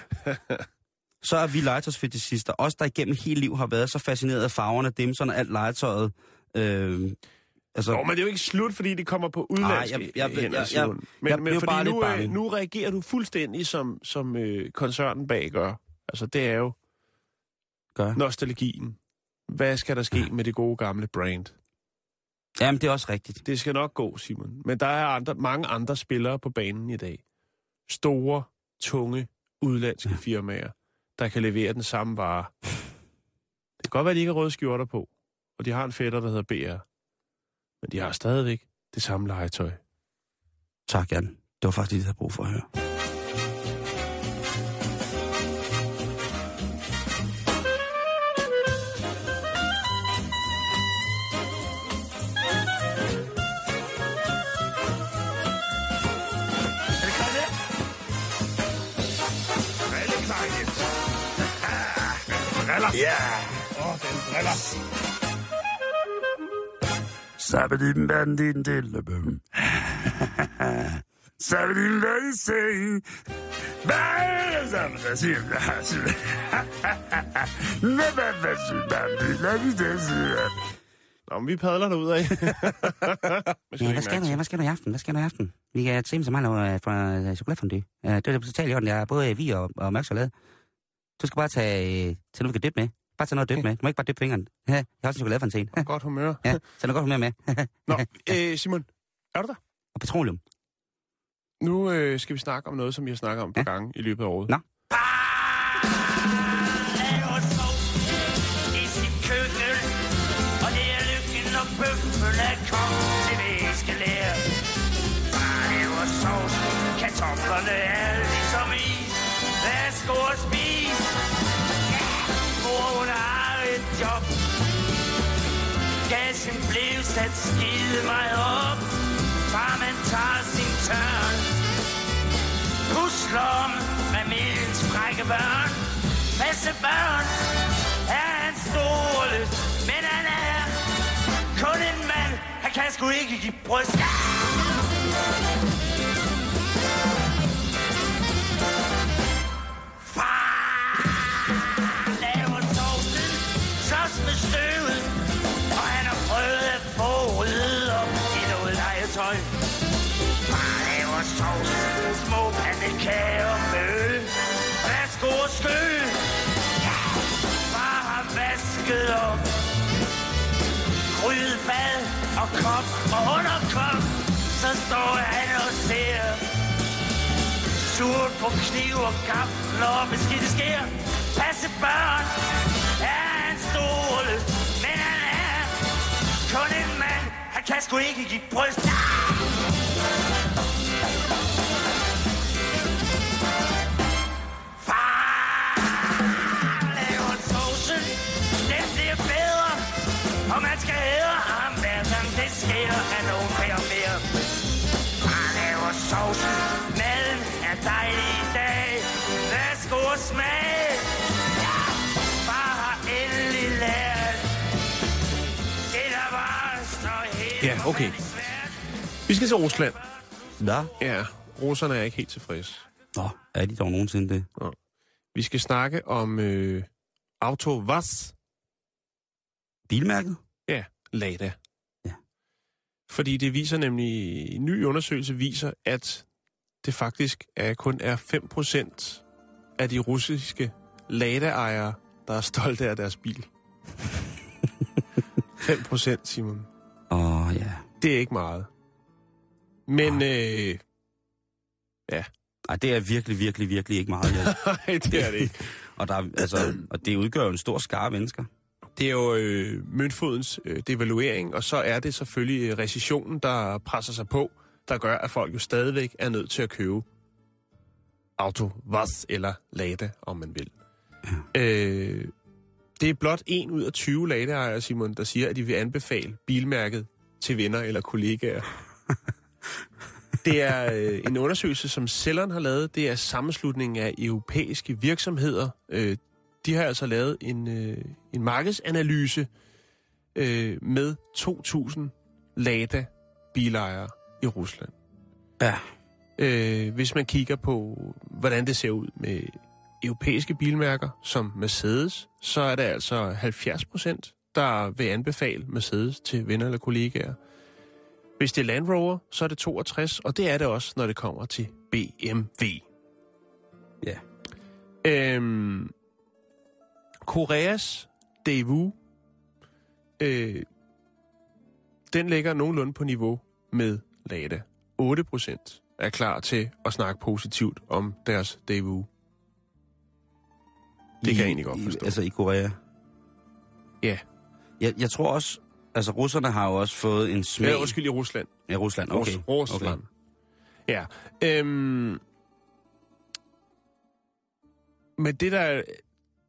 Så er vi legetøjsfetishister. Os, der igennem hele liv har været så fascineret af farverne, dimserne alt legetøjet. Øh, altså, Nå, men det er jo ikke slut, fordi det kommer på udlandske Ej, jeg- jeg- jeg- Simon. jeg Men, men blev fordi nu, øh, nu reagerer du fuldstændig, som, som øh, koncernen bag gør. Altså, det er jo gør. nostalgien. Hvad skal der ske med det gode gamle brand? Jamen, det er også rigtigt. Det skal nok gå, Simon. Men der er andre, mange andre spillere på banen i dag. Store, tunge, udlandske ja. firmaer, der kan levere den samme vare. Det kan godt være, at de ikke har røde skjorter på, og de har en fætter, der hedder BR. Men de har stadigvæk det samme legetøj. Tak, Jan. Det var faktisk det, jeg havde brug for at høre. Ja! Åh, oh, den briller. Sabbedim bandin dillebum. Sabbedim bandin Nå, men vi padler derud af. Ja, [laughs] hvad skal, du, hvad skal du i aften? Hvad skal du i aften? Vi kan se så meget øh, fra øh, chokoladefondue. Uh, det er totalt i orden. Jeg er både vi og, og mørk chokolade. Du skal bare tage, øh, tage noget, du kan dyppe med. Bare tage noget dyppe med. Du må ikke bare dyppe fingeren. Ja, [laughs] jeg har også en chokoladefontaine. Godt humør. [laughs] Ja, så noget godt humør med. [laughs] Nå, øh, Simon, er du der? og petroleum. Nu øh, skal vi snakke om noget, som vi har snakket om et par gange i løbet af året. Nå. laver sat skide meget op. Far man tager sin tørn. Pusler om familiens frække børn. Masse børn er en store lyst. Men han er kun en mand. Han kan sgu ikke give bryst. Står han og ser. Surt på kniv og kap, når beskidte sker. Passe børn er en stor men han er kun en mand. Han kan sgu ikke give bryst. ah! Dejlig dag, værsgo og smag. Ja, far har endelig lært, det der var, står helt Ja, okay. Vi skal til Rusland. Ja. Ja, russerne er ikke helt tilfredse. Nå, er de dog nogensinde det? Vi skal snakke om øh, Auto Vaz. Bilmærket? Ja, Lada. Ja. Fordi det viser nemlig, en ny undersøgelse viser, at det faktisk er kun er 5% af de russiske Lada-ejere, der er stolte af deres bil. [laughs] 5% Simon. Åh, oh, ja. Det er ikke meget. Men øh, Ej, det er virkelig, virkelig, virkelig ikke meget. Ja. [laughs] nej, det er det ikke. [laughs] og, der, er- altså, og det udgør jo en stor skare mennesker. Det er jo øh, møntfodens øh, devaluering, og så er det selvfølgelig øh, recessionen, der presser sig på, der gør, at folk jo stadigvæk er nødt til at købe Auto Vaz eller Lada, om man vil. Øh, det er blot en ud af 20 Lada-ejere, Simon, der siger, at de vil anbefale bilmærket til venner eller kollegaer. [laughs] Det er øh, en undersøgelse, som Cellern har lavet. Det er sammenslutningen af europæiske virksomheder. Øh, de har altså lavet en, øh, en markedsanalyse øh, med 2.000 Lada-bilejere i Rusland. Ja. Øh, hvis man kigger på, hvordan det ser ud med europæiske bilmærker som Mercedes, så er det altså 70 procent, der vil anbefale Mercedes til venner eller kollegaer. Hvis det er Land Rover, så er det 62, og det er det også, når det kommer til BMW. Ja. Øhm, Koreas Daewoo, øh, den ligger nogenlunde på niveau med Lada. 8 procent er klar til at snakke positivt om deres Daewoo. Det kan jeg egentlig godt I, forstå. altså i Korea. Ja. Jeg, jeg tror også, altså russerne har jo også fået en smag. Ja, undskyld, i Rusland. Ja, Rusland, okay. Rus- Rusland. Okay. Ja. Øhm, men det der er,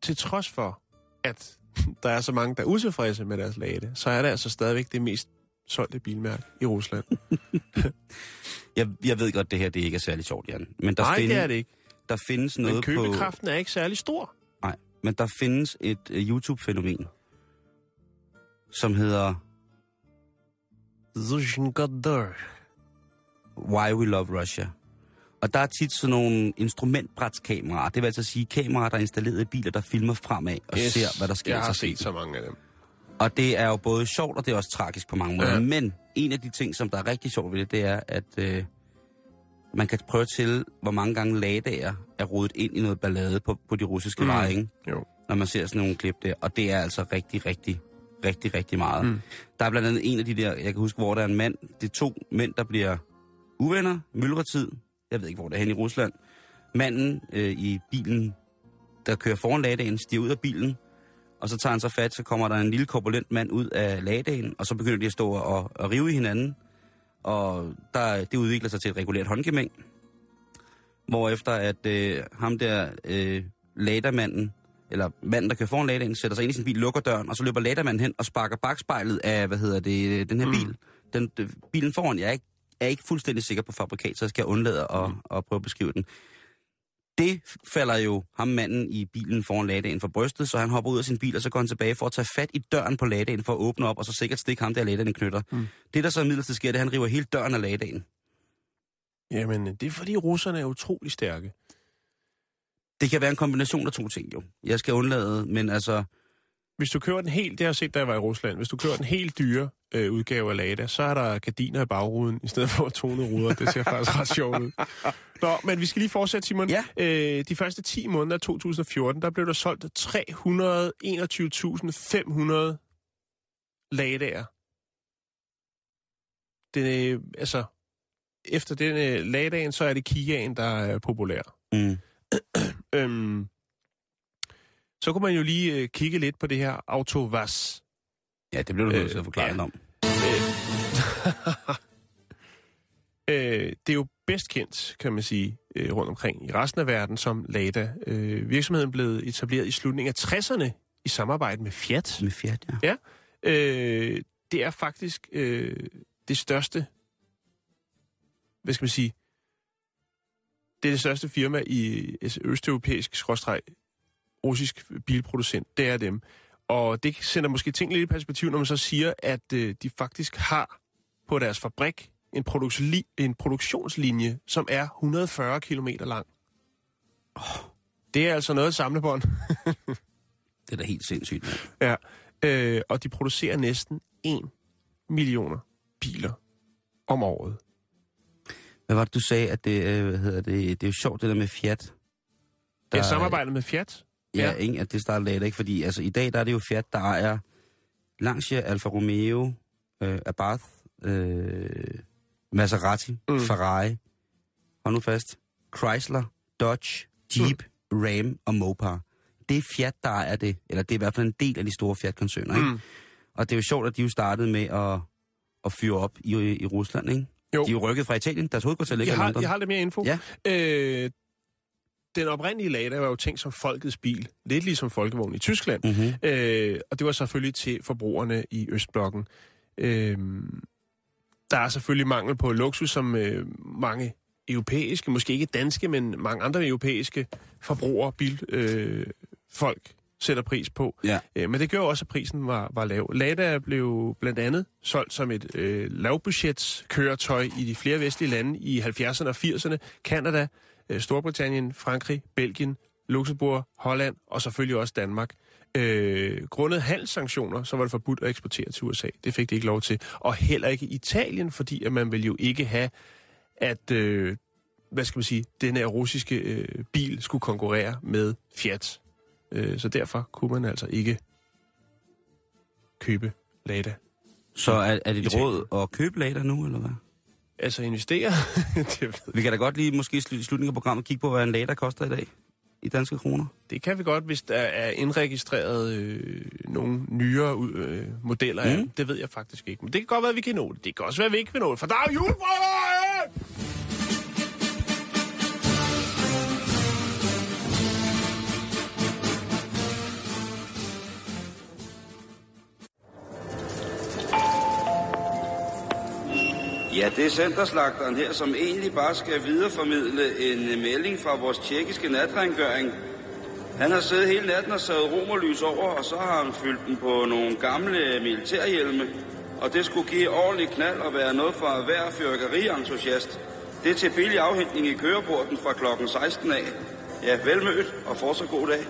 til trods for, at [laughs] der er så mange, der er utilfredse med deres lade, så er det altså stadigvæk det mest solgte bilmærke i Rusland. [laughs] Jeg, jeg ved godt, det her det ikke er særlig sjovt, Jan. Men der, Nej, findes, det er det ikke. der findes noget Men på... købekraften er ikke særlig stor. Nej, men der findes et uh, YouTube-fænomen, som hedder Why We Love Russia. Og der er tit sådan nogle instrumentbrætskameraer. Det vil altså sige kameraer, der er installeret i biler, der filmer fremad og yes, ser, hvad der sker. Jeg har set så mange af dem. Og det er jo både sjovt, og det er også tragisk på mange måder. Ja. Men en af de ting, som der er rigtig sjovt ved det, det er, at øh, man kan prøve til, hvor mange gange ladager er rodet ind i noget ballade på, på de russiske Mm. veje, ikke? Jo. når man ser sådan nogle klip der. Og det er altså rigtig, rigtig, rigtig, rigtig meget. Mm. Der er blandt andet en af de der, jeg kan huske, hvor der er en mand, det er to mænd, der bliver uvenner, myldretid, jeg ved ikke, hvor det er hen i Rusland. Manden øh, i bilen, der kører foran ladagen, stiger ud af bilen, og så tager han så fat, så kommer der en lille korpulent mand ud af ladagen, og så begynder de at stå og, og rive i hinanden. Og der, det udvikler sig til et regulært håndgemæng. Hvorefter at øh, ham der øh, ladermanden, eller manden, der kører foran ladagen, sætter sig ind i sin bil, lukker døren, og så løber ladermanden hen og sparker bagspejlet af, hvad hedder det, den her Mm. bil. Den, den, bilen foran, jeg er ikke, er ikke fuldstændig sikker på fabrikat, så jeg skal undlade at, Mm. at prøve at beskrive den. Det falder jo ham manden i bilen foran ladagen for brystet, så han hopper ud af sin bil, og så går han tilbage for at tage fat i døren på ladagen for at åbne op, og så sikkert stikke ham der ladagen knytter. Mm. Det, der så imidlertid sker, det er, at han river hele døren af ladagen. Jamen, det er fordi russerne er utrolig stærke. Det kan være en kombination af to ting, jo. Jeg skal undlade, men altså... Hvis du kører den helt, det har jeg set, da jeg var i Rusland, hvis du kører den helt dyre øh, udgave af Lada, så er der gardiner i bagruden, i stedet for tonede ruder. Det ser faktisk ret sjovt ud. Nå, men vi skal lige fortsætte, Simon. Ja. Øh, de første 10 måneder af 2014, der blev der solgt 321.500 Ladaer. det, øh, altså, efter den øh, lagdagen, så er det Kiaen, der er populær. Mm. [clears throat] Øhm, så kunne man jo lige øh, kigge lidt på det her Autovas. Ja, det bliver du nødt Øh, til at forklare ja. om. [laughs] Øh, det er jo bedst kendt, kan man sige, øh, rundt omkring i resten af verden som Lada. Øh, virksomheden blev etableret i slutningen af 60'erne i samarbejde med Fiat. Med Fiat, ja. Øh, det er faktisk øh, det største, hvad skal man sige, det er det største firma i altså, østeuropæisk, skråstreg, russisk bilproducent. Det er dem. Og det sender måske ting lidt i perspektiv, når man så siger, at øh, de faktisk har på deres fabrik en, produksli- en produktionslinje, som er 140 km lang. Oh. Det er altså noget samlebånd. [laughs] Det er da helt sindssygt, mand. Ja, øh, og de producerer næsten 1 millioner biler om året. Hvad var det, du sagde, at det, øh, hvad hedder det, det er jo sjovt, det der med Fiat. Der er samarbejdet med Fiat. Ja, Ja. Ikke, at det starter lidt, ikke? Fordi altså, i dag der er det jo Fiat, der er Lancia, Alfa Romeo, øh, Abarth, øh, Maserati, Mm. Ferrari, hold nu fast, Chrysler, Dodge, Jeep, mm. Ram og Mopar. Det er Fiat, der er det, eller det er i hvert fald en del af de store Fiat-koncerner, ikke? Mm. Og det er jo sjovt, at de jo startede med at, at fyre op i, i Rusland, ikke? Jo. De er jo rykket fra Italien, deres hovedkvarter ligger Jeg i har, London. jeg har lidt mere info. Ja. Øh, den oprindelige Lada var jo tænkt som folkets bil. Lidt ligesom folkevogn i Tyskland. Mm-hmm. Øh, og det var selvfølgelig til forbrugerne i Østblokken. Øh, der er selvfølgelig mangel på luksus, som øh, mange europæiske, måske ikke danske, men mange andre europæiske forbrugere, bilfolk, øh, folk sætter pris på. Ja. Øh, men det gjorde også, at prisen var, var lav. Lada blev blandt andet solgt som et øh, lavbudgetskøretøj i de flere vestlige lande i 70'erne og 80'erne. Kanada, Storbritannien, Frankrig, Belgien, Luxembourg, Holland og selvfølgelig også Danmark. Øh, grundet handelssanktioner, så var det forbudt at eksportere til USA. Det fik de ikke lov til. Og heller ikke Italien, fordi at man vil jo ikke have, at øh, hvad skal man sige, den her russiske øh, bil skulle konkurrere med Fiat. Øh, så derfor kunne man altså ikke købe Lada. Så er, er det et råd at købe later nu, eller hvad? Altså investere, [laughs] det, ved, Vi kan da godt lige måske i slu- i slutningen af programmet kigge på, hvad en later koster i dag i danske kroner. det kan vi godt, hvis der er indregistreret øh, nogle nyere øh, modeller af Mm. dem. Det ved jeg faktisk ikke. Men det kan godt være, at vi kan nå det. Det kan også være, at vi ikke kan nå det, for der er julefrokost! Ja, det er centerslagteren her, som egentlig bare skal videreformidle en øh, melding fra vores tjekkiske natrengøring. Han har siddet hele natten og savet romerlys over, og så har han fyldt den på nogle gamle øh, militærhjelme. Og det skulle give ordentlig knald og være noget for hver fyrkerientusiast. Det er til billig afhentning i køreporten fra klokken 16 af. Ja, velmødt og fortsat god dag.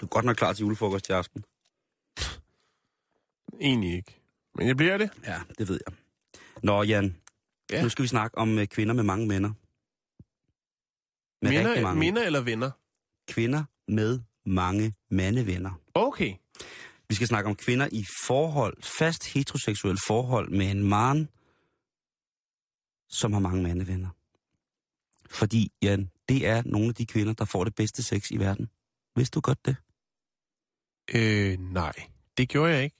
Du er godt nok klar til julefrokost i aften. Egentlig ikke. Men jeg bliver det. Ja, det ved jeg. Nå, Jan. Ja. Nu skal vi snakke om øh, kvinder med mange venner. Med Minder, mange. minder eller venner? Kvinder med mange mandevenner. Okay. Vi skal snakke om kvinder i forhold, fast heteroseksuel forhold med en mand, som har mange mandevenner. Fordi, Jan, det er nogle af de kvinder, der får det bedste sex i verden. Vidste du godt det? Øh, nej. Det gjorde jeg ikke.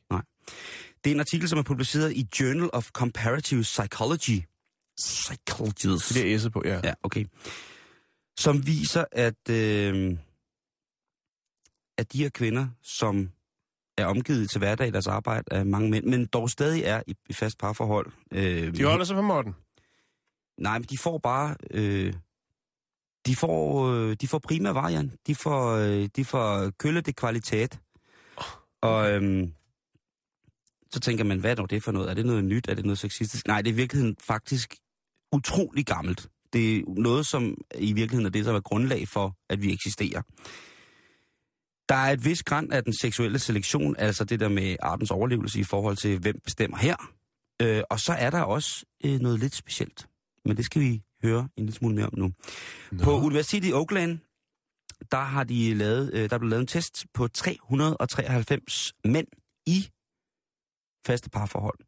Det er en artikel, som er publiceret i Journal of Comparative Psychology. Psychologists. Det er S'et på, ja. Ja, okay. Som viser, at, øh, at de her kvinder, som er omgivet til hverdag i deres arbejde af mange mænd, men dog stadig er i, i fast parforhold. Øh, De holder sig på måtten. Nej, men de får bare... Øh, de får, øh, de får prima varian. De får, øh, de får kølle det kvalitet. Og øhm, så tænker man, hvad er det for noget? Er det noget nyt? Er det noget sexistisk? Nej, det er i virkeligheden faktisk utrolig gammelt. Det er noget, som i virkeligheden er det, som er grundlag for, at vi eksisterer. Der er et vis græn af den seksuelle selektion, altså det der med artens overlevelse i forhold til, hvem bestemmer her. Øh, og så er der også øh, noget lidt specielt. Men det skal vi høre en lille smule mere om nu. Nå. På Universitetet i Oakland, der har de lavet, øh, der er blevet lavet en test på 393 mænd i faste parforhold.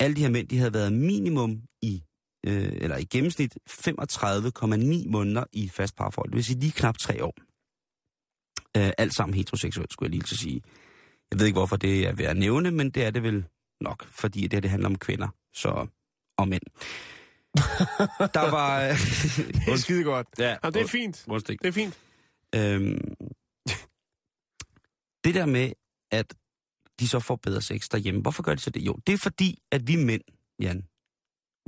Alle de her mænd, de havde været minimum i, øh, eller i gennemsnit 35,9 måneder i fast parforhold. Det vil sige lige knap tre år. Øh, alt sammen heteroseksuelt, skulle jeg lige til sige. Jeg ved ikke, hvorfor det er ved at nævne, men det er det vel nok, fordi det, her, det handler om kvinder så, og mænd. [laughs] Der var... Øh, Det er skide godt. ja, Ja, det er fint. undskyld. Det er fint. Øhm, det der med, at de så får bedre sex derhjemme, hvorfor gør de så det? Jo, det er fordi, at vi mænd, Jan,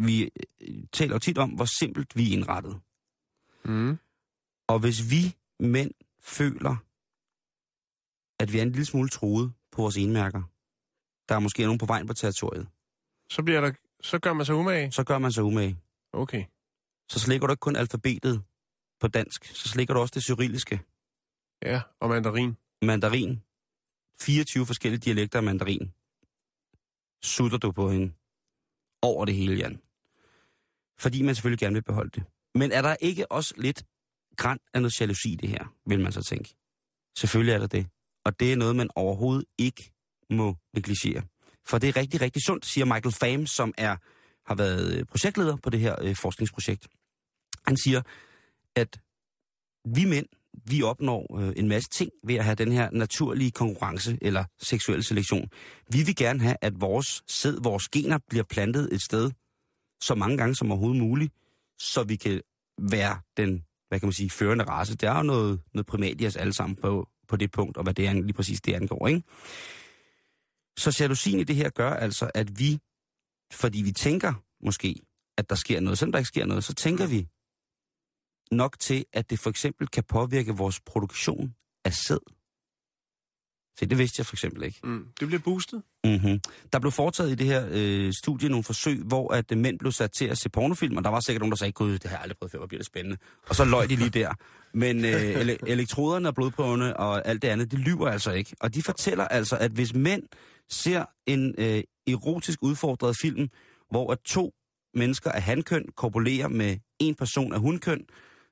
vi øh, taler jo tit om, hvor simpelt vi er indrettet. Mm. Og hvis vi mænd føler, at vi er en lille smule troet på vores enmærker, der er måske nogen på vejen på territoriet, Så, bliver der, så gør man sig umage. så gør man sig umage. Okay. Så slikker du ikke kun alfabetet på dansk, så slikker du også det cyrilliske. Ja, og mandarin. mandarin. 24 forskellige dialekter af mandarin. Sutter du på hende. Over det hele, Jan. Fordi man selvfølgelig gerne vil beholde det. Men er der ikke også lidt græn af noget jalousi i det her, vil man så tænke. Selvfølgelig er der det. Og det er noget, man overhovedet ikke må negligere. For det er rigtig, rigtig sundt, siger Michael Pham, som er, har været øh, projektleder på det her øh, forskningsprojekt. Han siger, at vi mænd, vi opnår øh, en masse ting ved at have den her naturlige konkurrence eller seksuel selektion. Vi vil gerne have, at vores sæd, vores gener bliver plantet et sted så mange gange som overhovedet muligt, så vi kan være den, hvad kan man sige, førende race. Der er jo noget, noget primat i os alle sammen på, på det punkt, og hvad det er lige præcis det angår, ikke? Så jalousien i det her gør altså, at vi, fordi vi tænker måske, at der sker noget, selvom der ikke sker noget, så tænker vi nok til, at det for eksempel kan påvirke vores produktion af sæd. Se, det vidste jeg for eksempel ikke. Mm. Det bliver boostet. Mm-hmm. Der blev foretaget i det her øh, studie nogle forsøg, hvor at øh, mænd blev sat til at se pornofilm, og der var sikkert nogen, der sagde, gud, det har jeg aldrig prøvet før, hvor bliver det spændende. Og så løg de lige der. Men øh, [laughs] ele- elektroderne og blodprøverne og alt det andet, det lyver altså ikke. Og de fortæller altså, at hvis mænd ser en øh, erotisk udfordret film, hvor at to mennesker af handkøn korpulerer med en person af hundkøn,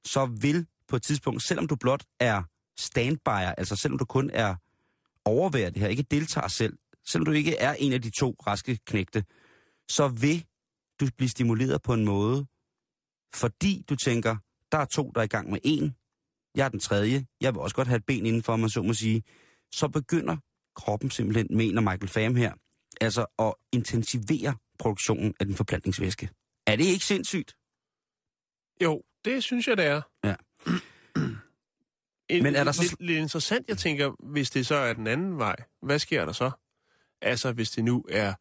så vil på et tidspunkt, selvom du blot er standbyer, altså selvom du kun er overværer det her, ikke deltager selv, selvom du ikke er en af de to raske knægte, så vil du blive stimuleret på en måde, fordi du tænker, der er to, der er i gang med en, jeg er den tredje, jeg vil også godt have et ben indenfor, man så må sige, så begynder kroppen simpelthen, mener Michael Pham her, altså at intensivere produktionen af den forplantningsvæske. Er det ikke sindssygt? Jo, det synes jeg, det er. Ja. [clears throat] En, Men er der så- lidt, lidt interessant, jeg tænker, hvis det så er den anden vej, hvad sker der så? Altså, hvis det nu er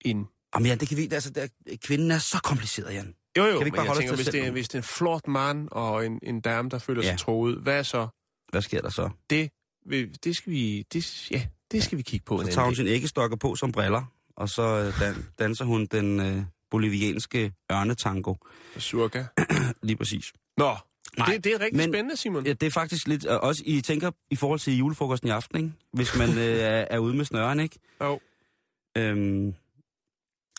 en... Jamen ja, det kan vi, altså, der, kvinden er så kompliceret, Jan. Jo, jo, Kan vi ikke men bare jeg holde os tænker, hvis det, er, hvis det er en flot mand og en, en dame, der føler Ja. sig troet, hvad så? Hvad sker der så? Det, det skal vi... Det, ja, det skal vi kigge på Så tager hun sin æggestokker på som briller, og så øh, dan- danser hun den øh, bolivianske ørnetango. Surka. Lige præcis. Nå, Nej, det, det er rigtig men- spændende, Simon. Ja, det er faktisk lidt, også I tænker i forhold til julefrokosten i aften, ikke? hvis man [laughs] øh, er, er ude med snøren, ikke? Jo. Øhm,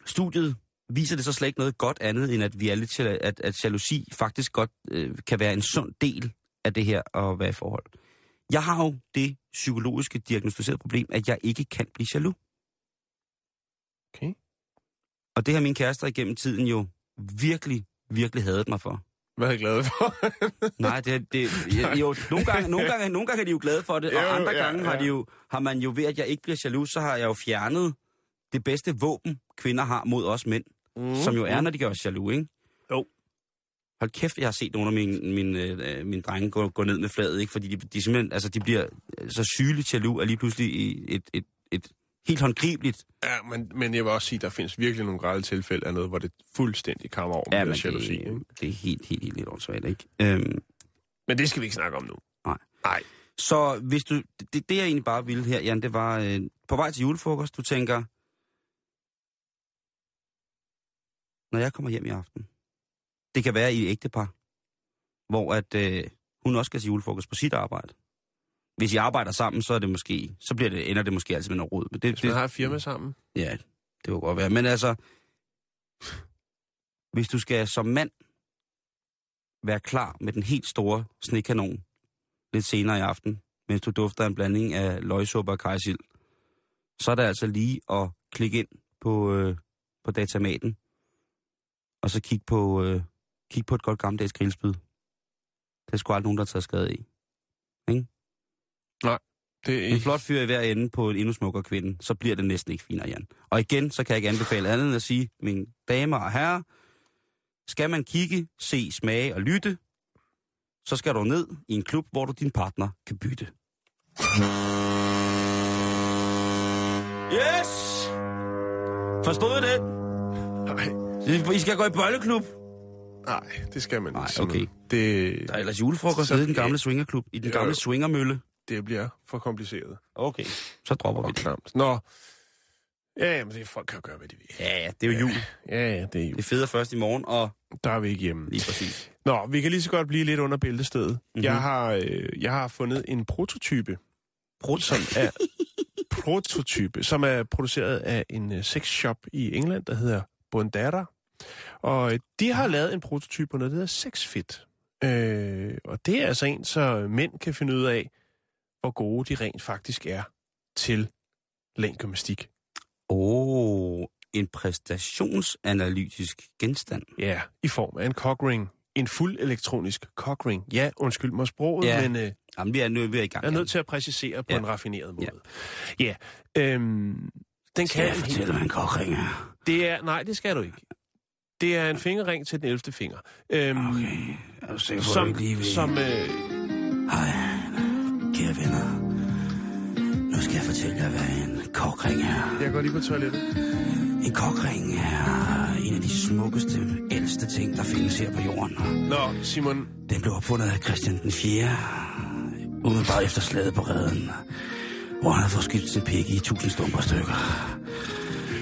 studiet viser det så slet ikke noget godt andet, end at vi er lidt til, at, at jalousi faktisk godt øh, kan være en sund del af det her at være i forhold. Jeg har jo det psykologiske diagnostiserede problem, at jeg ikke kan blive jaloux. Okay. Og det har min kærester igennem tiden jo virkelig, virkelig hadet mig for. Hvad er jeg glad for? [laughs] Nej, det, det ja, jo, nogle gange, nogle, gange, nogle gange er de jo glade for det, og Jo, andre ja, gange har, ja. de jo, har man jo ved, at jeg ikke bliver jaloux, så har jeg jo fjernet det bedste våben, kvinder har mod os mænd, mm. som jo er, når de gør os jaloux, ikke? Jo. Hold kæft, jeg har set nogle af mine, mine, øh, mine drenge gå, gå ned med fladet, ikke? Fordi de, de simpelthen, altså de bliver så sygeligt jaloux, at lige pludselig i et, et, et helt håndgribeligt Ja, men, men jeg vil også sige, at der findes virkelig nogle grælde tilfælde af noget, hvor det fuldstændig kommer over med Ja, men jalousi. det, ikke? det er helt, helt, helt, helt åndssvagt, ikke? Øhm, Men det skal vi ikke snakke om nu. Nej. Nej. Så hvis du, det, det jeg egentlig bare ville her, Jan, det var øh, på vej til julefrokost, du tænker, når jeg kommer hjem i aften, det kan være i et ægtepar, hvor at øh, hun også skal til julefrokost på sit arbejde. Hvis I arbejder sammen, så er det måske, så bliver det, ender det måske altid med noget rod. Men det, Hvis man har et firma sammen. Ja, det kunne godt være. Men altså, hvis du skal som mand være klar med den helt store snekanon lidt senere i aften, mens du dufter en blanding af løgsuppe og kajsild, så er det altså lige at klikke ind på, øh, på datamaten, og så kigge på, øh, kig på et godt gammeldags grillspyd. Det er sgu aldrig nogen, der har taget skade i. Det En flot fyr i hver ende på en endnu smukkere kvinde, så bliver det næsten ikke finere, Jan. Og igen, så kan jeg ikke anbefale andet end at sige, mine damer og herrer, skal man kigge, se, smage og lytte, så skal du ned i en klub, hvor du din partner kan bytte. Yes! Forstod I det? Nej, I skal gå i bolleklub. nej, det skal man Nej, ikke. Simon. okay. Det, Der er ellers julefrokost Så- nede i den gamle swingerklub, i den gamle jo. swingermølle. Det bliver for kompliceret. Okay. Så dropper vi det. klamt. Nå. Ja, jamen, det, folk kan jo gøre, hvad de vil. Ja, ja, det er jo jul. Ja, ja, det er jo. Det er federe først i morgen, og Der er vi ikke hjemme. lige præcis. Nå, vi kan lige så godt blive lidt under bæltestedet. Mhm. Mm-hmm. Jeg, har, øh, jeg har fundet en prototype, Brud. som er [laughs] prototype, som er produceret af en uh, sexshop i England, der hedder Bondara. Og øh, de har lavet en prototype på noget, der hedder Sexfit. Øh, og det er altså en, så mænd kan finde ud af, hvor gode de rent faktisk er til længdgymnastik. Åh, oh, en præstationsanalytisk genstand. Ja, i form af en cockring. En fuld elektronisk cockring. Ja, undskyld mig sproget, Ja. men... Øh, Jamen, vi er, nu, vi er i gang. Jeg er nødt til at præcisere på Ja. en raffineret måde. Ja. ja. Øhm, den Skal kan jeg fortælle, hvad en kokring er? Det er, nej, det skal du ikke. Det er en fingerring til den 11. finger. Øhm, Okay. Er du sikker på, som, lige vil... som øh, Hej, kære venner. Nu skal jeg fortælle jer, hvad en kokring er. jeg går lige på toilettet. En kokring er en af de smukkeste, ældste ting, der findes her på jorden. Nå, Simon, Den blev opfundet af Christian den 4. Umiddelbart efter slaget på redden, hvor han havde fået skidt sin pik i tusind stumper stykker.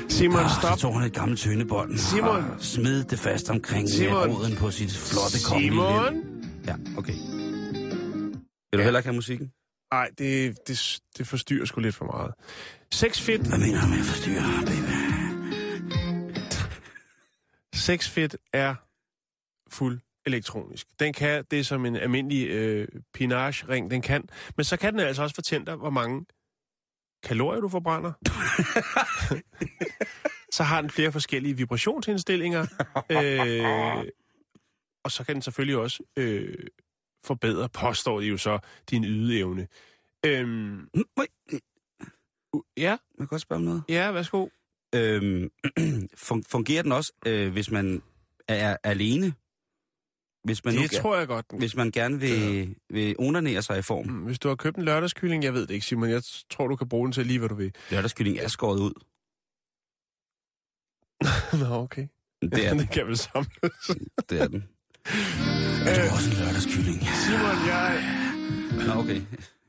Simon, Og stop. så tog han et gammelt tøndebånd Simon. og smed det fast omkring Simon. Simon. roden på sit flotte kongelige Simon? Ja, okay. Vil du heller ikke have musikken? Nej, det, det, det forstyrrer sgu lidt for meget. Sexfit, Hvad mener du med at forstyrre, baby? Sexfit er fuld elektronisk. Den kan det, som en almindelig øh, pinage-ring den kan, men så kan den altså også fortælle dig, hvor mange kalorier du forbrænder. [laughs] så har den flere forskellige vibrationsindstillinger, [laughs] øh, og så kan den selvfølgelig også øh, forbedre, påstår de jo så, din ydeevne. Øhm, ja, jeg kan godt spørge om noget. ja, værsgo. Øhm, [clears throat] fun- fungerer den også, øh, hvis man er alene? Hvis man, nu, Det tror jeg godt. den- hvis man gerne vil, vil onanere sig i form. Mm, Hvis du har købt en lørdagskylling, jeg ved det ikke, Simon. Jeg tror, du kan bruge den til lige, hvad du vil. Lørdagskylling er skåret ud. [laughs] Nå, okay. Det er [laughs] den. det kan vel samles. Det er den. [laughs] Er du også en lørdagskylling? Simon, jeg... Nå, okay.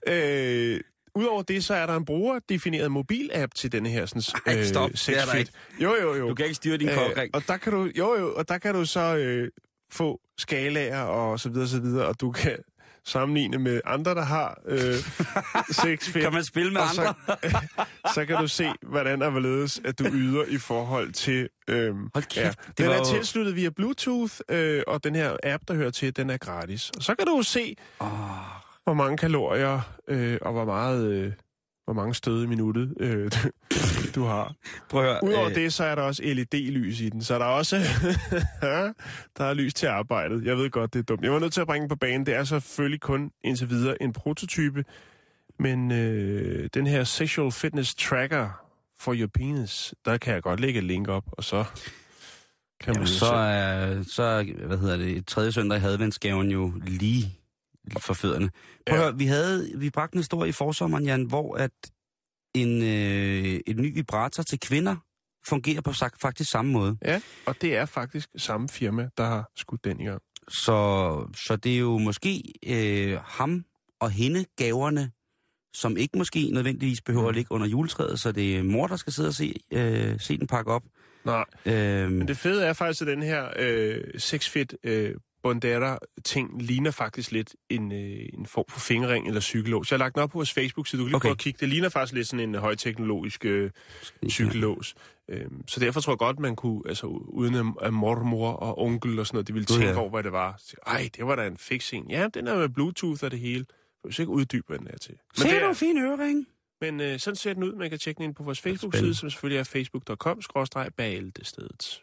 Øh, Udover det, så er der en brugerdefineret mobilapp til denne her sådan, Ej, stop. Det er der ikke. Jo, jo, jo. Du kan ikke styre din kokring. og der kan du, jo, jo, og der kan du så øh, få skalaer og så videre, så videre, og du kan sammenligne med andre, der har øh, [laughs] sexfit. Kan man spille med og så, andre? [laughs] så kan du se, hvordan og hvorledes, at du yder i forhold til... Øh, Hold kæft, ja. Den var er tilsluttet via Bluetooth, øh, og den her app, der hører til, den er gratis. Og så kan du se, Oh, hvor mange kalorier øh, og hvor meget... Øh, hvor mange stød i minuttet øh, du, du har. prøv at. Udover øh, det, så er der også LED-lys i den, så der er også [laughs] der er lys til arbejdet. Jeg ved godt, det er dumt. Jeg var nødt til at bringe den på banen. Det er selvfølgelig kun indtil videre en prototype, men øh, den her Sexual Fitness Tracker for your penis, der kan jeg godt lægge et link op, og så kan man Jamen, så er, så hvad hedder det, tredje søndag i adventsgaven jo lige for fødderne. Prøv Ja. at høre, vi, havde, vi bragte en historie i forsommeren, Jan, hvor at en, øh, en ny vibrator til kvinder fungerer på sagt, faktisk samme måde. Ja, og det er faktisk samme firma, der har skudt den i gang. Så, så det er jo måske øh, ham og hende gaverne, som ikke måske nødvendigvis behøver Mm. at ligge under juletræet, så det er mor, der skal sidde og se, øh, se den pakke op. Nej, Øhm, Men det fede er faktisk, at den her øh, sexfit øh, Bondetta-ting ligner faktisk lidt en, øh, en form for fingerring eller cykellås. Jeg har lagt den op på vores Facebook, så du kan lige Okay. prøve at kigge. Det ligner faktisk lidt sådan en højteknologisk øh, cykellås. Øhm, så derfor tror jeg godt, man kunne, altså uden at- at mormor og onkel og sådan noget, de ville tænke ja. over, hvad det var. Så, Ej, det var da en fix en. Ja, den er med Bluetooth og det hele. Jeg vil ikke uddybe, hvad den er til. Se det du er, en fin ørering. Men øh, sådan ser den ud. Man kan tjekke den ind på vores Facebook-side, som selvfølgelig er facebook.com-bæltestedet.